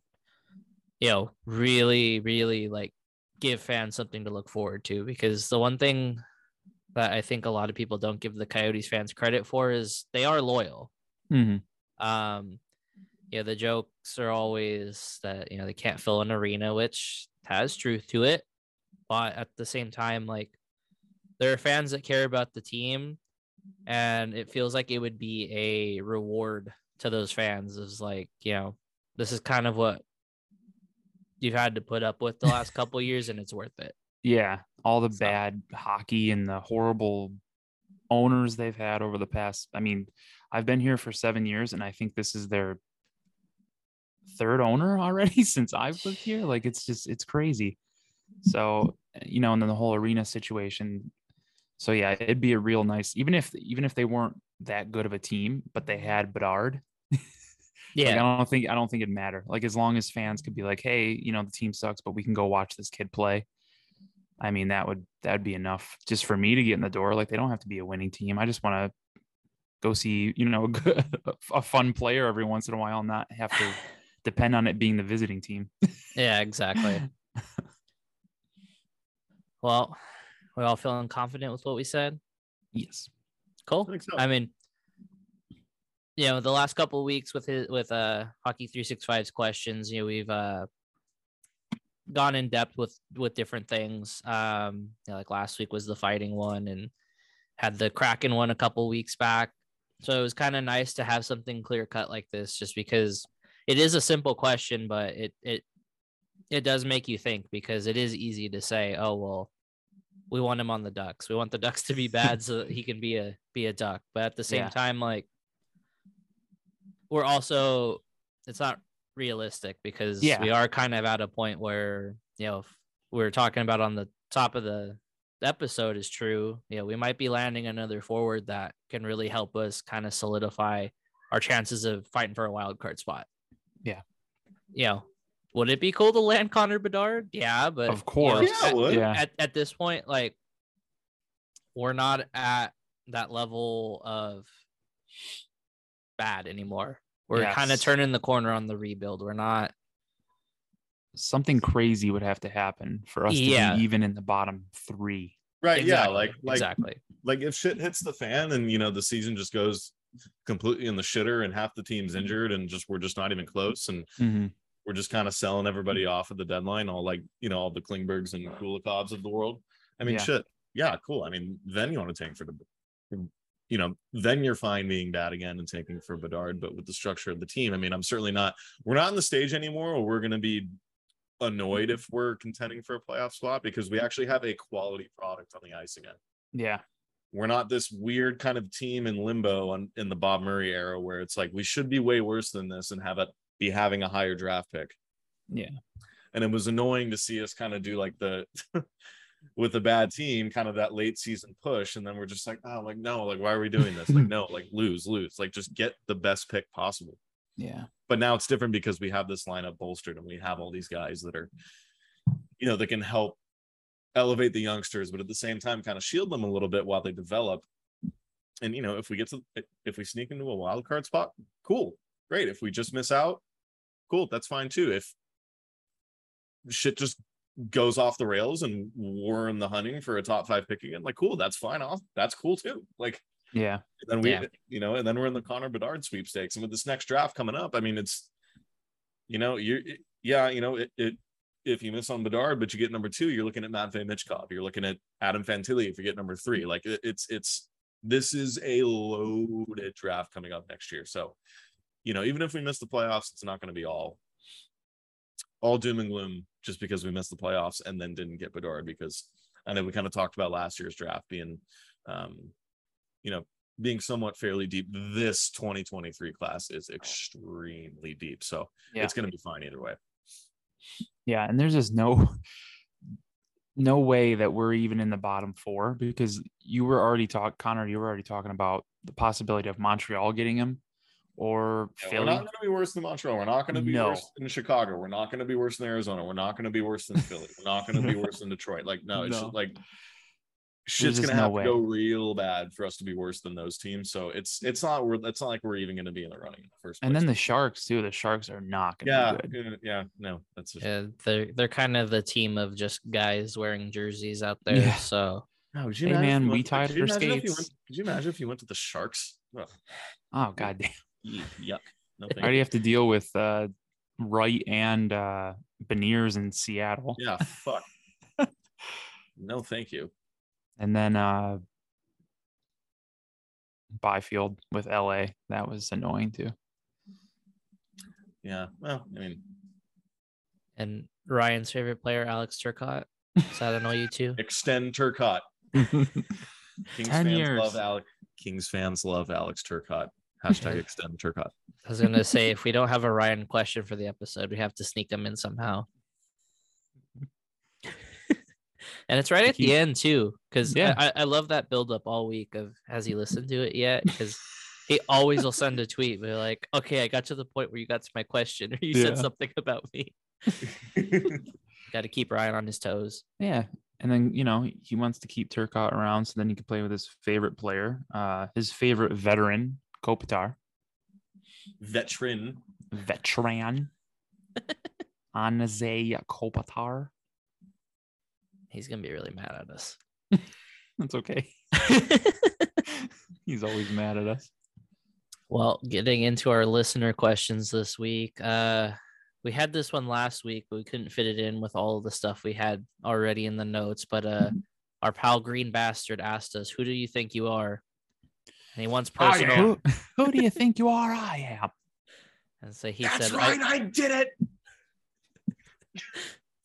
you know, really, really like give fans something to look forward to because the one thing that I think a lot of people don't give the Coyotes fans credit for is they are loyal. Mm-hmm. Um, you know, the jokes are always that you know they can't fill an arena, which has truth to it, but at the same time, like there are fans that care about the team, and it feels like it would be a reward to those fans. Is like you know, this is kind of what you've had to put up with the last couple years, and it's worth it. Yeah. All the So- bad hockey and the horrible owners they've had over the past. I mean, I've been here for seven years and I think this is their third owner already since I've lived here. Like, it's just, it's crazy. So, you know, and then the whole arena situation. So, yeah, it'd be a real nice, even if, even if they weren't that good of a team, but they had Bedard. Like, I don't think I don't think it'd matter. Like as long as fans could be like, hey, you know, the team sucks, but we can go watch this kid play. I mean, that would that'd be enough just for me to get in the door. Like they don't have to be a winning team. I just want to go see, you know, a, fun player every once in a while, and not have to depend on it being the visiting team. yeah, exactly. well, we all feeling confident with what we said. yes. Cool. I so. I mean, you know, the last couple of weeks with his with uh hockey 365's questions, you know, we've uh gone in depth with with different things. Um, you know, like last week was the fighting one and had the Kraken one a couple weeks back. So it was kind of nice to have something clear cut like this just because it is a simple question, but it it it does make you think because it is easy to say, oh well, we want him on the Ducks. We want the Ducks to be bad so that he can be a be a Duck. But at the same Yeah. time, like we're also it's not realistic because Yeah. we are kind of at a point where you know we are talking about on the top of the episode is true. You know, we might be landing another forward that can really help us kind of solidify our chances of fighting for a wild card spot. Yeah. You know, would it be cool to land Connor Bedard? Yeah, but Of you know, course. Yeah, at- Yeah. at, at this point, like we're not at that level of bad anymore. We're kind of turning the corner on the rebuild. We're not Something crazy would have to happen for us to be even in the bottom three. right. Yeah. Like, like, exactly. like if shit hits the fan and you know the season just goes completely in the shitter and half the Mm-hmm. team's injured and just we're just not even close and Mhm. we're just kind of selling everybody off at the deadline, all like you know all the Klingbergs and Kulikovs of the world. I mean, Yeah. shit, yeah, cool. I mean, then you want to tank for the, you know, then you're fine being bad again and tanking for Bedard. But with the structure of the team, I mean, I'm certainly not. We're not in the stage anymore where we're going to be annoyed mm-hmm. if we're contending for a playoff spot because we actually have a quality product on the ice again. Yeah. We're not this weird kind of team in limbo on, in the Bob Murray era where it's like we should be way worse than this and have it be having a higher draft pick. Yeah. And it was annoying to see us kind of do like the with a bad team, kind of that late season push. And then we're just like, oh, like, no, like, why are we doing this? Like, no, like, lose, lose, like, just get the best pick possible. Yeah. But now it's different because we have this lineup bolstered and we have all these guys that are, you know, that can help elevate the youngsters, but at the same time, kind of shield them a little bit while they develop. And, you know, if we get to, if we sneak into a wild card spot, cool, great. If we just miss out, cool, that's fine too. If shit just goes off the rails and we're in the hunting for a top five pick again, like cool, that's fine. Off that's cool too. Like yeah. Then we Yeah. you know, and then we're in the Connor Bedard sweepstakes. And with this next draft coming up, I mean it's you know, you yeah, you know, it, it if you miss on Bedard, but you get number two, you're looking at Matvey Michkov. You're looking at Adam Fantilli if you get number three. Like it, it's it's this is a loaded draft coming up next year. So, you know, even if we miss the playoffs, it's not going to be all all doom and gloom just because we missed the playoffs and then didn't get Bedard because I know we kind of talked about last year's draft being um, you know, being somewhat fairly deep. This 2023 class is extremely deep. So Yeah. it's gonna be fine either way. Yeah, and there's just no no way that we're even in the bottom four because you were already talk Connor, you were already talking about the possibility of Montreal getting him or Yeah, We're not going to be worse than Montreal. We're not going to be No. worse than Chicago. We're not going to be worse than Arizona. We're not going to be worse than Philly. We're not going to be worse than Detroit. Like, no, it's No. just like shit's just going to no have way. to go real bad for us to be worse than those teams. So it's it's not we're it's not like we're even going to be in the running in the first. and then the. Sharks too. The Sharks are not going to yeah, be good. yeah, yeah, no, that's just, Yeah, they're they're kind of the team of just guys wearing jerseys out there. Yeah. So No, could you Hey, man, you we tied for you our imagine if you skates. went- Could you imagine if you went to the Sharks? Ugh, Oh god damn. ye- yuck. No, I already you. have to deal with uh Wright and uh Beniers in Seattle. Yeah, fuck. no, thank you. And then uh Byfield with LA. That was annoying too. Yeah, well, I mean, and Ryan's favorite player, Alex Turcotte. Does that annoy you too? extend Turcotte. Kings 10 fans years. love Alex. Kings fans love Alex Turcotte. Hashtag extend Turcotte. I was gonna say if we don't have a Ryan question for the episode, we have to sneak them in somehow. and it's right at the end too, because Yeah. I, I love that build up all week of has he listened to it yet? Because he always will send a tweet, be like, "Okay, I got to the point where you got to my question, or you Yeah. said something about me." Got to keep Ryan on his toes. Yeah. And then, you know, he wants to keep Turcotte around so then he can play with his favorite player, uh, his favorite veteran, Kopitar, Veteran. veteran, Anze Kopitar. He's gonna be really mad at us. That's okay. He's always mad at us. Well, getting into our listener questions this week. Uh we had this one last week, but we couldn't fit it in with all of the stuff we had already in the notes. But uh our pal Green Bastard asked us, Who do you think you are? And he wants personal. Who, who do you think you are? I am. And so he That's said, right. I, I did it.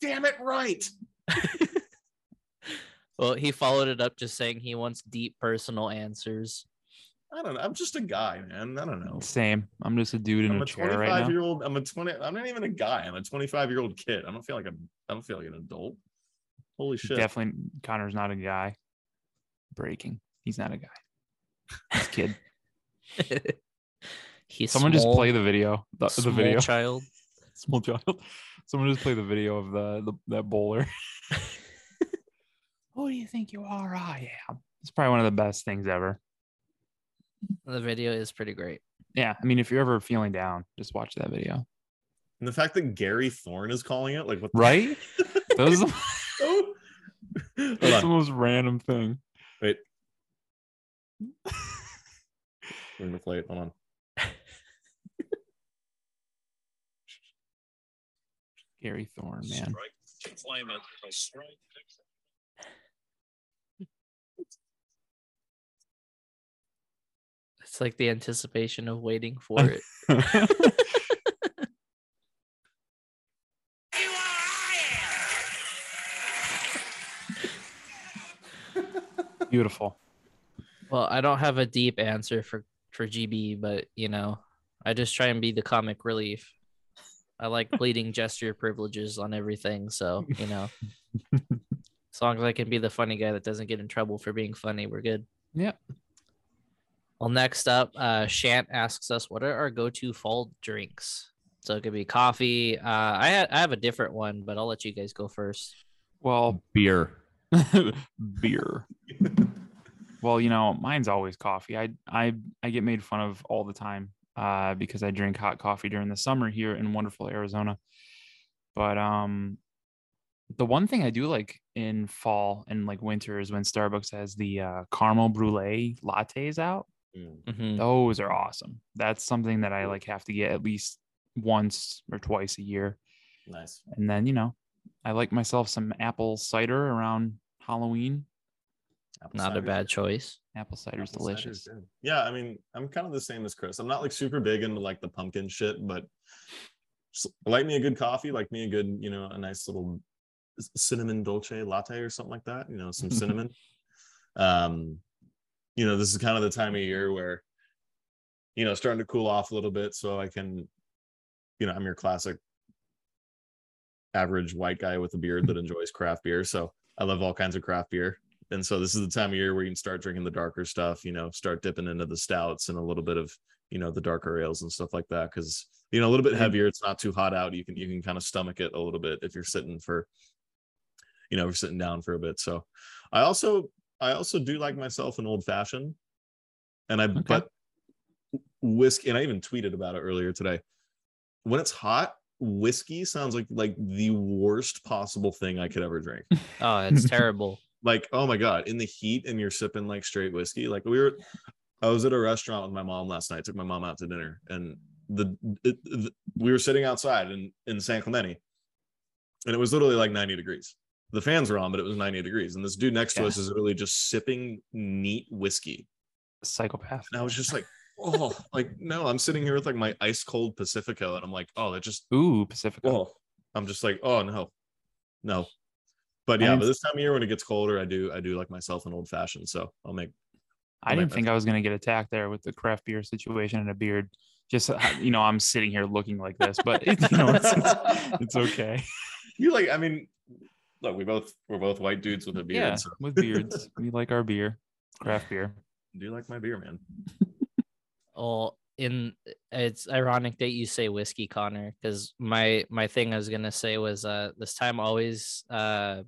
Damn it, right. Well, he followed it up just saying he wants deep personal answers. I don't know. I'm just a guy, man. I don't know. Same. I'm just a dude in I'm a a chair 25 right now. year old. I'm a 20. I'm not even a guy. I'm a 25 year old kid. I don't feel like a. I don't feel like an adult. Holy shit. Definitely, Connor's not a guy. Breaking. He's not a guy. He's a kid. He's Someone just play the video. The, the small video. child. Small child. Someone just play the video of the, the that bowler. Who do you think you are? I am. It's probably one of the best things ever. The video is pretty great. Yeah. I mean, if you're ever feeling down, just watch that video. And the fact that Gary Thorne is calling it, like, what? the- Right? That was the, Oh. That's the most random thing. I'm gonna play it. Hold on. Gary Thorne, man. It's like the anticipation of waiting for it. Beautiful. Well, I don't have a deep answer for for GB, but you know, I just try and be the comic relief. I like bleeding gesture privileges on everything, so you know, as long as I can be the funny guy that doesn't get in trouble for being funny, we're good. Yeah. Well, next up, uh, Shant asks us, "What are our go-to fall drinks?" So it could be coffee. Uh, I ha- I have a different one, but I'll let you guys go first. Well, Beer. beer. Well, you know, mine's always coffee. I I I get made fun of all the time uh, because I drink hot coffee during the summer here in wonderful Arizona. But um, the one thing I do like in fall and like winter is when Starbucks has the uh, caramel brulee lattes out. Mm. Mhm. Those are awesome. That's something that I like have to get at least once or twice a year. Nice. And then, you know, I like myself some apple cider around Halloween. Apple Not a bad choice. Apple cider's Apple delicious. good. Yeah, I mean, I'm kind of the same as Chris. I'm not like super big into like the pumpkin shit, but just like me a good coffee, like me a good, you know, a nice little cinnamon dolce latte or something like that. You know, some cinnamon. um, you know, this is kind of the time of year where, you know, starting to cool off a little bit, so I can, you know, I'm your classic average white guy with a beard that enjoys craft beer. So I love all kinds of craft beer. And so this is the time of year where you can start drinking the darker stuff, you know, start dipping into the stouts and a little bit of, you know, the darker ales and stuff like that. Cause, you know, a little bit Mhm. heavier. It's not too hot out. You can, you can kind of stomach it a little bit if you're sitting for, you know, we're sitting down for a bit. So I also, I also do like myself an old fashioned. And I, but whiskey, and I even tweeted about it earlier today. When it's hot, whiskey sounds like like the worst possible thing I could ever drink. Oh, it's terrible. Like oh my god in the heat and you're sipping like straight whiskey like we were i was at a restaurant with my mom last night took my mom out to dinner and the, it, the we were sitting outside in in san clemente and it was literally like 90 degrees. The fans were on but it was 90 degrees and this dude next to us is really just sipping neat whiskey. Psychopath. and i was just like oh like no i'm sitting here with like my ice cold pacifico and i'm like oh that just Ooh, Pacifico. oh i'm just like oh no. No but yeah but this time of year when it gets colder i do i do like myself an old fashioned so i'll make I I'll didn't make think I was gonna get attacked there with the craft beer situation and a beard. Just uh, you know, I'm sitting here looking like this, but it, you know, it's, it's, it's okay. you like i mean look we both we're both white dudes with a beard yeah, so with beards, we like our beer, craft beer. do you like my beer man Well, in it's ironic that you say whiskey, Connor, because my my thing I was gonna say was uh this time always uh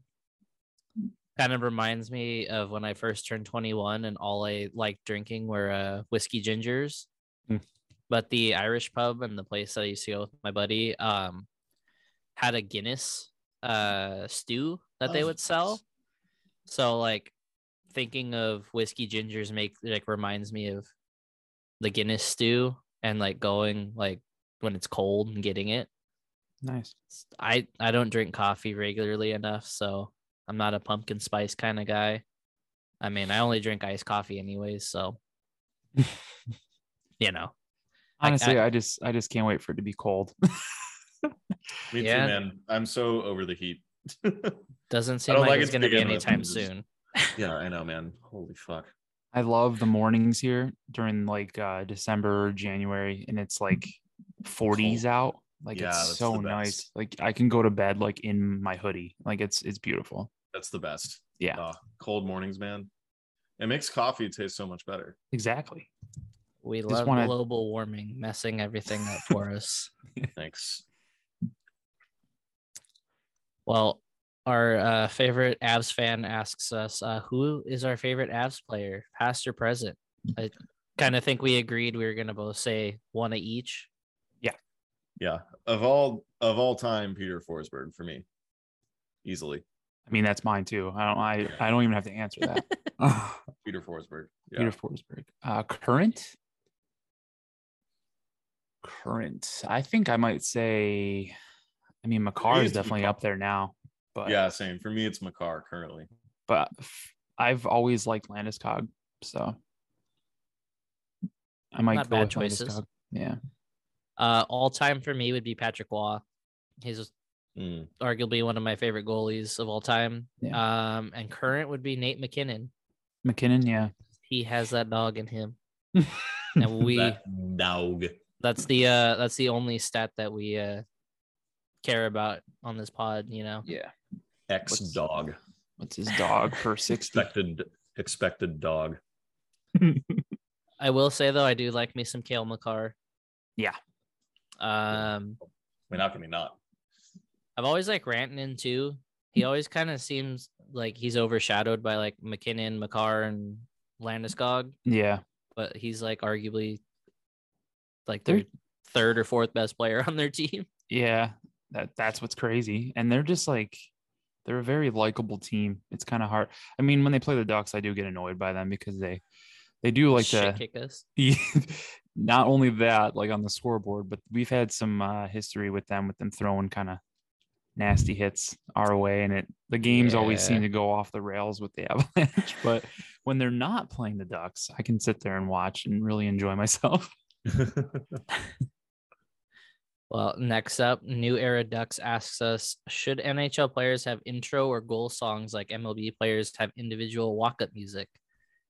kind of reminds me of when I first turned 21 and all I liked drinking were uh whiskey gingers. Mm. But the Irish pub and the place that I used to go with my buddy um had a Guinness uh stew that they Oh, would sell. So like thinking of whiskey gingers make like reminds me of the Guinness stew and like going like when it's cold and getting it. Nice. I I don't drink coffee regularly enough, so I'm not a pumpkin spice kind of guy. I mean, I only drink iced coffee anyways, so you know. I- Honestly, I- I, just I just can't wait for it to be cold. me Yeah. too man i'm so over the heat Doesn't seem like, like it's it gonna be begin with, anytime just- soon. yeah i know man holy fuck I love the mornings here during like uh December or January and it's like 40s out. Like Yeah, it's so nice. Like I can go to bed like in my hoodie. Like it's it's beautiful. That's the best. Yeah, Oh, cold mornings man. It makes coffee taste so much better. Exactly. We Just love wanna- global warming messing everything up for us. thanks. Well, our uh, favorite Avs fan asks us, uh, "Who is our favorite Avs player, past or present?" I kind of think we agreed we were gonna both say one of each. Yeah, yeah. Of all of all time peter forsberg for me. Easily I mean that's mine too. I don't I I don't even have to answer that. peter forsberg yeah Peter Forsberg. Uh current current. I think I might say I mean Makar is definitely Makar. up there now. But yeah same for me it's Makar currently but I've always liked Landeskog, so I might Not go bad with choices. Landeskog. Yeah. Uh, all time for me would be Patrick Roy. He's Mm, arguably one of my favorite goalies of all time. Um, and current would be Nate MacKinnon. MacKinnon, yeah. He has that dog in him. and we That dog. that's the uh that's the only stat that we uh care about on this pod, you know. Yeah. Ex What's- dog. What's his dog for 60? Expected expected dog. I will say though, I do like me some Cale Makar. Yeah. Um we're not gonna be not? I've always like Rantanen too. He always kind of seems like he's overshadowed by like MacKinnon, Makar, and Landeskog, yeah. but he's like arguably like their third or fourth best player on their team. Yeah. That that's what's crazy. And they're just like they're a very likable team. It's kind of hard. I mean, when they play the Ducks, I do get annoyed by them because they they do like Shit to kick us. not only that, like on the scoreboard, but we've had some uh, history with them, with them throwing kind of nasty hits our way, and it the games always seem to go off the rails with the Avalanche. but when they're not playing the Ducks, I can sit there and watch and really enjoy myself. Well, next up, New Era Ducks asks us Should NHL players have intro or goal songs like MLB players have individual walk up music?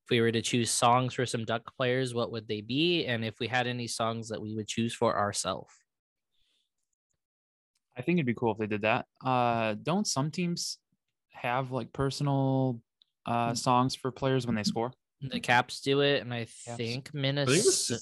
If we were to choose songs for some Duck players, what would they be? And if we had any songs that we would choose for ourselves? I think it'd be cool if they did that. Uh, don't some teams have like personal uh, songs for players when they score? The Caps do it, and I Caps. think I Minnesota, think the, I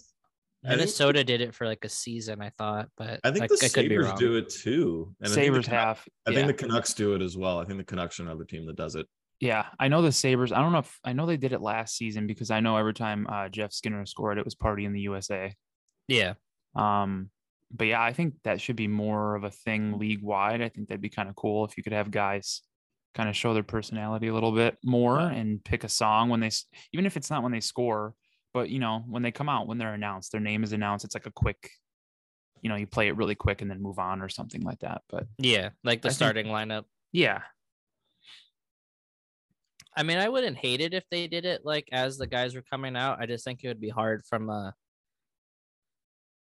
think- Minnesota did it for like a season, I thought, but I think I, the I could Sabres do it too. And I think the Sabres have. I yeah. think the Canucks do it as well. I think the Canucks are another team that does it. Yeah, I know the Sabres. I don't know if I know they did it last season because I know every time uh, Jeff Skinner scored, it was party in the USA. Yeah, Um, but yeah, I think that should be more of a thing league wide. I think that'd be kind of cool if you could have guys kind of show their personality a little bit more and pick a song when they, even if it's not when they score, but you know when they come out when they're announced, their name is announced. It's like a quick, you know, you play it really quick and then move on or something like that. But yeah, like the I think- starting lineup. yeah, I mean, I wouldn't hate it if they did it like as the guys were coming out. I just think it would be hard from a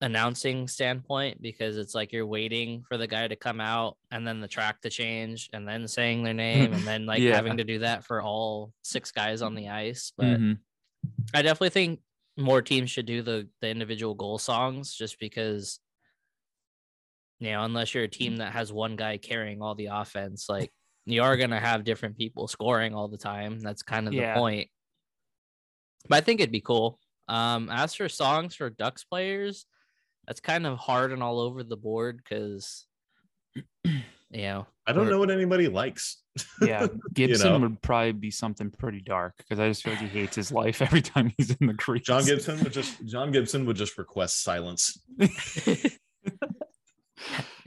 announcing standpoint because it's like you're waiting for the guy to come out and then the track to change and then saying their name and then like Yeah. having to do that for all six guys on the ice. But Mhm. I definitely think more teams should do the the individual goal songs just because you know, unless you're a team that has one guy carrying all the offense, like you are gonna have different people scoring all the time. That's kind of Yeah. the point. But I think it'd be cool. Um, as for songs for Ducks players, that's kind of hard and all over the board because you know I don't know what anybody likes. yeah, Gibson know? would probably be something pretty dark because I just feel like he hates his life every time he's in the crease. John Gibson would just John Gibson would just request silence.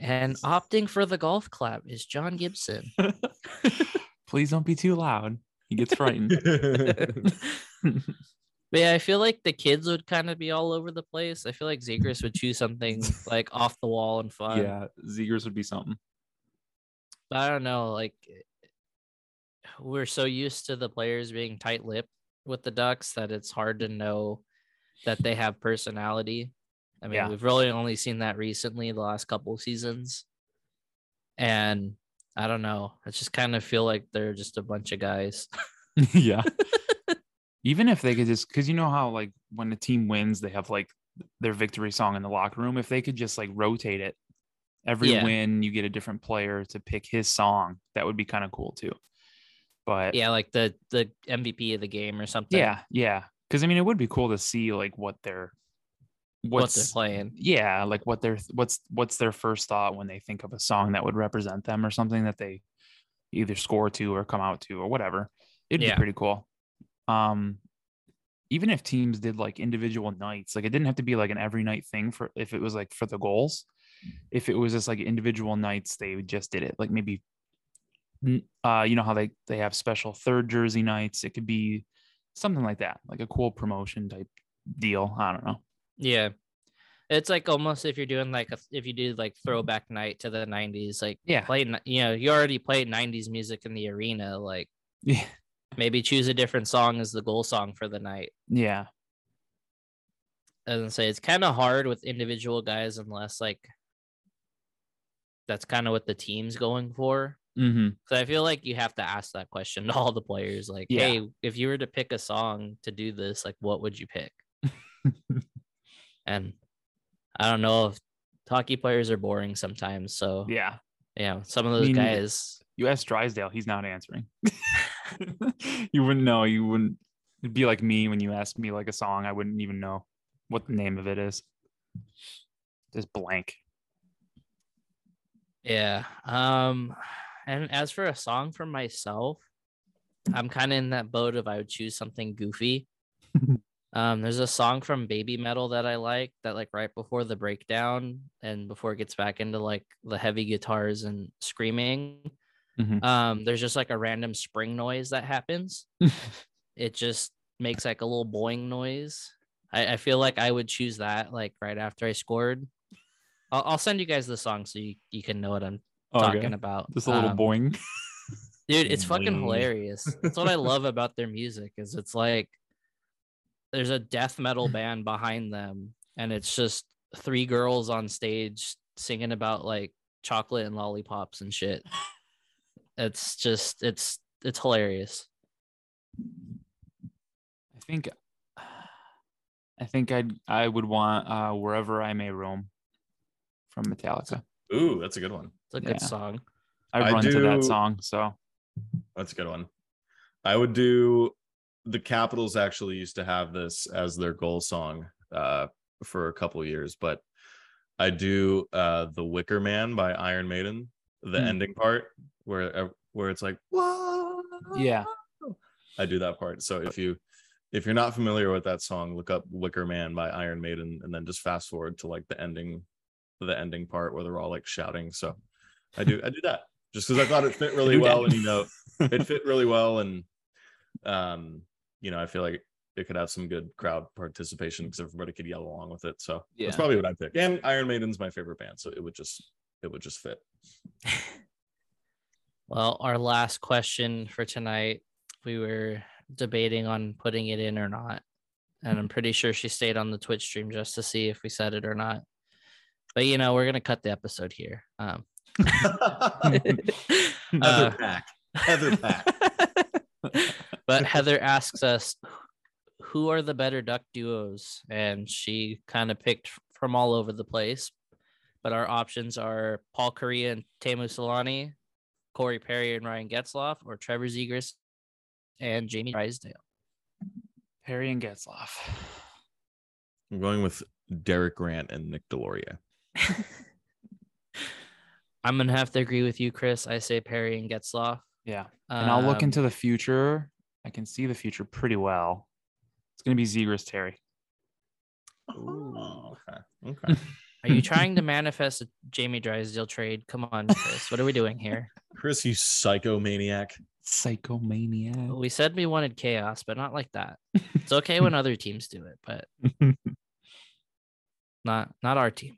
and opting for the golf clap is John Gibson. Please don't be too loud. He gets frightened. But yeah, I feel like the kids would kind of be all over the place. I feel like Zegras would choose something like off the wall and fun. yeah, Zegras would be something. But I don't know. Like eh, eh, we're so used to the players being tight lipped with the Ducks that it's hard to know that they have personality. I mean, Yeah. we've really only seen that recently, the last couple of seasons. And I don't know. I just kind of feel like they're just a bunch of guys. yeah. Even if they could just, because you know how like when the team wins, they have like their victory song in the locker room. If they could just like rotate it, every Yeah. win you get a different player to pick his song. That would be kind of cool too. But yeah, like the the MVP of the game or something. yeah, yeah. Because I mean, it would be cool to see like what they're what they're playing. yeah like what their what's what's their first thought when they think of a song that would represent them or something that they either score to or come out to or whatever it'd Yeah. be pretty cool um even if teams did like individual nights like it didn't have to be like an every night thing for if it was like for the goals. If it was just like individual nights they just did it. Like maybe uh you know how they they have special third jersey nights? It could be something like that like a cool promotion type deal. I don't know. Yeah. It's like almost if you're doing like a, if you do like throwback night to the 90s, like yeah. play, you know, you already played 90s music in the arena. Like yeah maybe choose a different song as the goal song for the night. yeah As I say, it's kind of hard with individual guys unless like that's kind of what the team's going for. Mm-hmm. So I feel like you have to ask that question to all the players. Like, Yeah. hey, if you were to pick a song to do this, like, what would you pick? and I don't know if hockey players are boring sometimes. So yeah, Yeah. some of those mean, guys. You ask Drysdale, he's not answering. you wouldn't know. You wouldn't. It'd be like me when you ask me like a song, I wouldn't even know what the name of it is. Just blank. Yeah. Um, and as for a song for myself, I'm kind of in that boat of I would choose something goofy. um, there's a song from BABYMETAL that I like that like right before the breakdown and before it gets back into like the heavy guitars and screaming. Mhm. Um, there's just like a random spring noise that happens. it just makes like a little boing noise. I, I feel like I would choose that like right after I scored. I'll, I'll send you guys the song so you, you can know what I'm talking Okay. about. Just a little Um, boing. dude it's fucking hilarious that's what i love about their music is it's like there's a death metal band behind them and it's just three girls on stage singing about like chocolate and lollipops and shit it's just it's it's hilarious I think. I think I'd I would want uh, wherever I may roam from Metallica. Ooh, that's a good one. it's a good Yeah. song I I run to that song, so That's a good one. I would do the Capitals actually used to have this as their goal song uh for a couple years, but I do uh The Wicker Man by Iron Maiden, the Hmm. ending part where uh, where it's like Whoa! yeah. I do that part. So if you if you're not familiar with that song, look up Wicker Man by Iron Maiden and then just fast forward to like the ending the ending part where they're all like shouting. So I do I do that just because I thought it fit really well and you know it fit really well and um you know I feel like it could have some good crowd participation because everybody could yell along with it. So Yeah. that's probably what I pick. And Iron Maiden's my favorite band, so it would just it would just fit. well our last question for tonight we were debating on putting it in or not and i'm pretty sure she stayed on the twitch stream just to see if we said it or not but you know we're gonna cut the episode here um Heather uh, Pack. Heather Pack. but heather asks us who are the better duck duos and she kind of picked from all over the place but our options are paul Kariya and teemu selanne corey perry and ryan getzlaf or trevor zegras and jamie drysdale Perry and Getzlaf. I'm going with Derek Grant and Nick Deslauriers. i'm gonna have to agree with you chris i say perry and getzlaf Yeah. And I'll look Um, into the future. I can see the future pretty well. It's gonna be Zegras Terry. Oh, okay. Okay. are you trying to manifest a jamie drysdale trade come on chris what are we doing here Chris, you psychomaniac. Psychomaniac. We said we wanted chaos, but not like that. It's okay when other teams do it, but not not our team.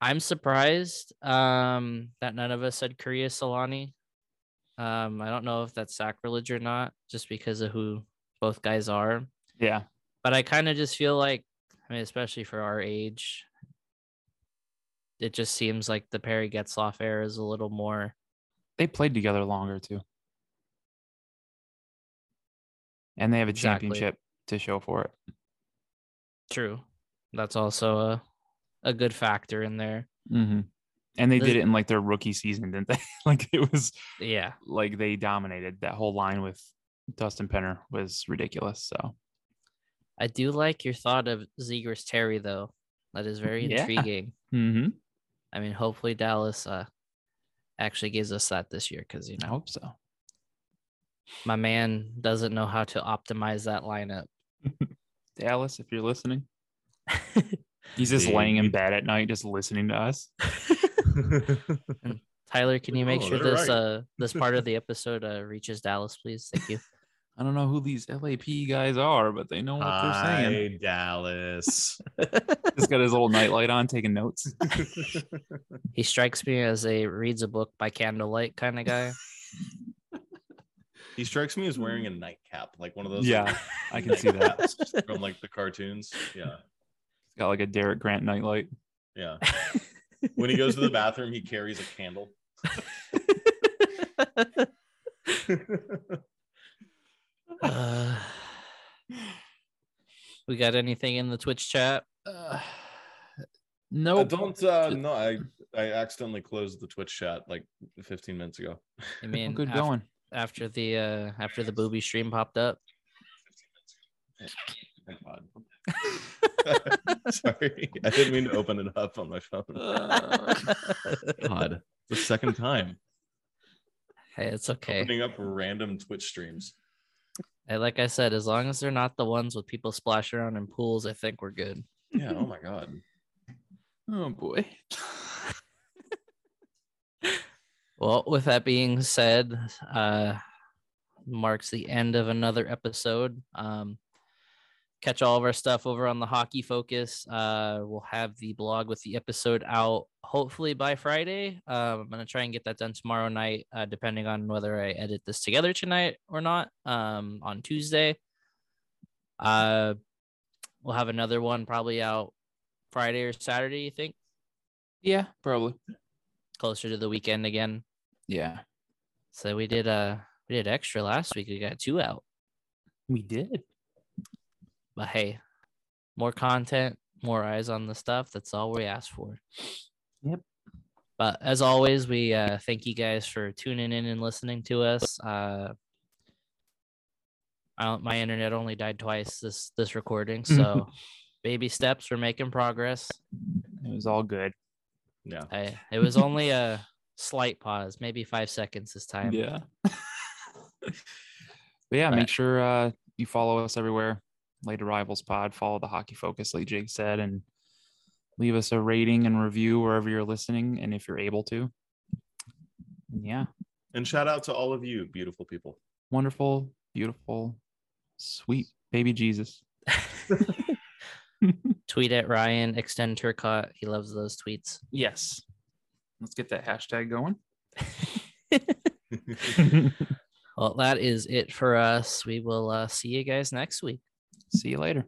I'm surprised um, that none of us said Kariya Selanne. Um, I don't know if that's sacrilege or not, just because of who both guys are. Yeah. But I kind of just feel like, I mean, especially for our age, it just seems like the Perry Getzlaf era is a little more They played together longer too. And they have a Exactly. championship to show for it. True. That's also a a good factor in there. Mm-hmm. And they did it in like their rookie season, didn't they? like it was Yeah. like they dominated that whole line with Dustin Penner was ridiculous. So I do like your thought of Zegras Terry though. That is very Yeah. intriguing. mm-hmm. I mean, hopefully Dallas uh actually gives us that this year because you I know hope so. my man doesn't know how to optimize that lineup. Dallas, if you're listening, he's just laying in bed at night, just listening to us. Tyler, can you make Oh, sure this right. uh this part of the episode uh, reaches Dallas, please? Thank you. I don't know who these LAP guys are, but they know what they're saying. Hi, Dallas. He's got his little nightlight on, taking notes. he strikes me as a reads a book by candlelight kind of guy. he strikes me as wearing a nightcap, like one of those. Yeah, like, I can see that. from like the cartoons. Yeah, he's Got like a Derek Grant nightlight. yeah. when he goes to the bathroom, he carries a candle. We got anything in the Twitch chat? Uh, no, don't uh no, I I accidentally closed the Twitch chat like 15 minutes ago. I mean, good af- going. after the uh after the booby stream popped up. Thank God. Sorry, I didn't mean to open it up on my phone. God, the second time Hey, it's okay. opening up random Twitch streams. Hey, like I said, as long as they're not the ones with people splashing around in pools, I think we're good. Yeah. Oh my God. Oh boy. Well, with that being said, uh marks the end of another episode. Um catch all of our stuff over on the hockey focus. Uh we'll have the blog with the episode out hopefully by Friday. Um I'm gonna try and get that done tomorrow night, uh depending on whether I edit this together tonight or not. Um on Tuesday. Uh we'll have another one probably out Friday or Saturday, you think? Yeah, probably. Closer to the weekend again. Yeah, So we did uh we did extra last week. We got two out. we did. But hey, more content, more eyes on the stuff. That's all we ask for. Yep. But as always, we uh thank you guys for tuning in and listening to us. Uh I don't, my internet only died twice this this recording, so baby steps. We're making progress. It was all good. Yeah. I, it was only a slight pause, maybe five seconds this time. Yeah. but yeah, But- make sure uh, you follow us everywhere. Late Arrivals Pod, follow the Hockey Focus, like Jake said, and leave us a rating and review wherever you're listening, and if you're able to. Yeah, And shout out to all of you, beautiful people. wonderful, beautiful, sweet baby Jesus. Tweet at Ryan, extend Turcotte. He loves those tweets. Yes. Let's get that hashtag going. Well, that is it for us. We will uh, see you guys next week. See you later.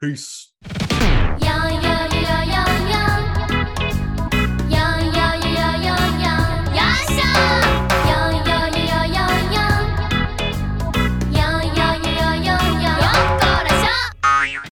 Peace. Yeah, yeah, yeah, yeah, yeah.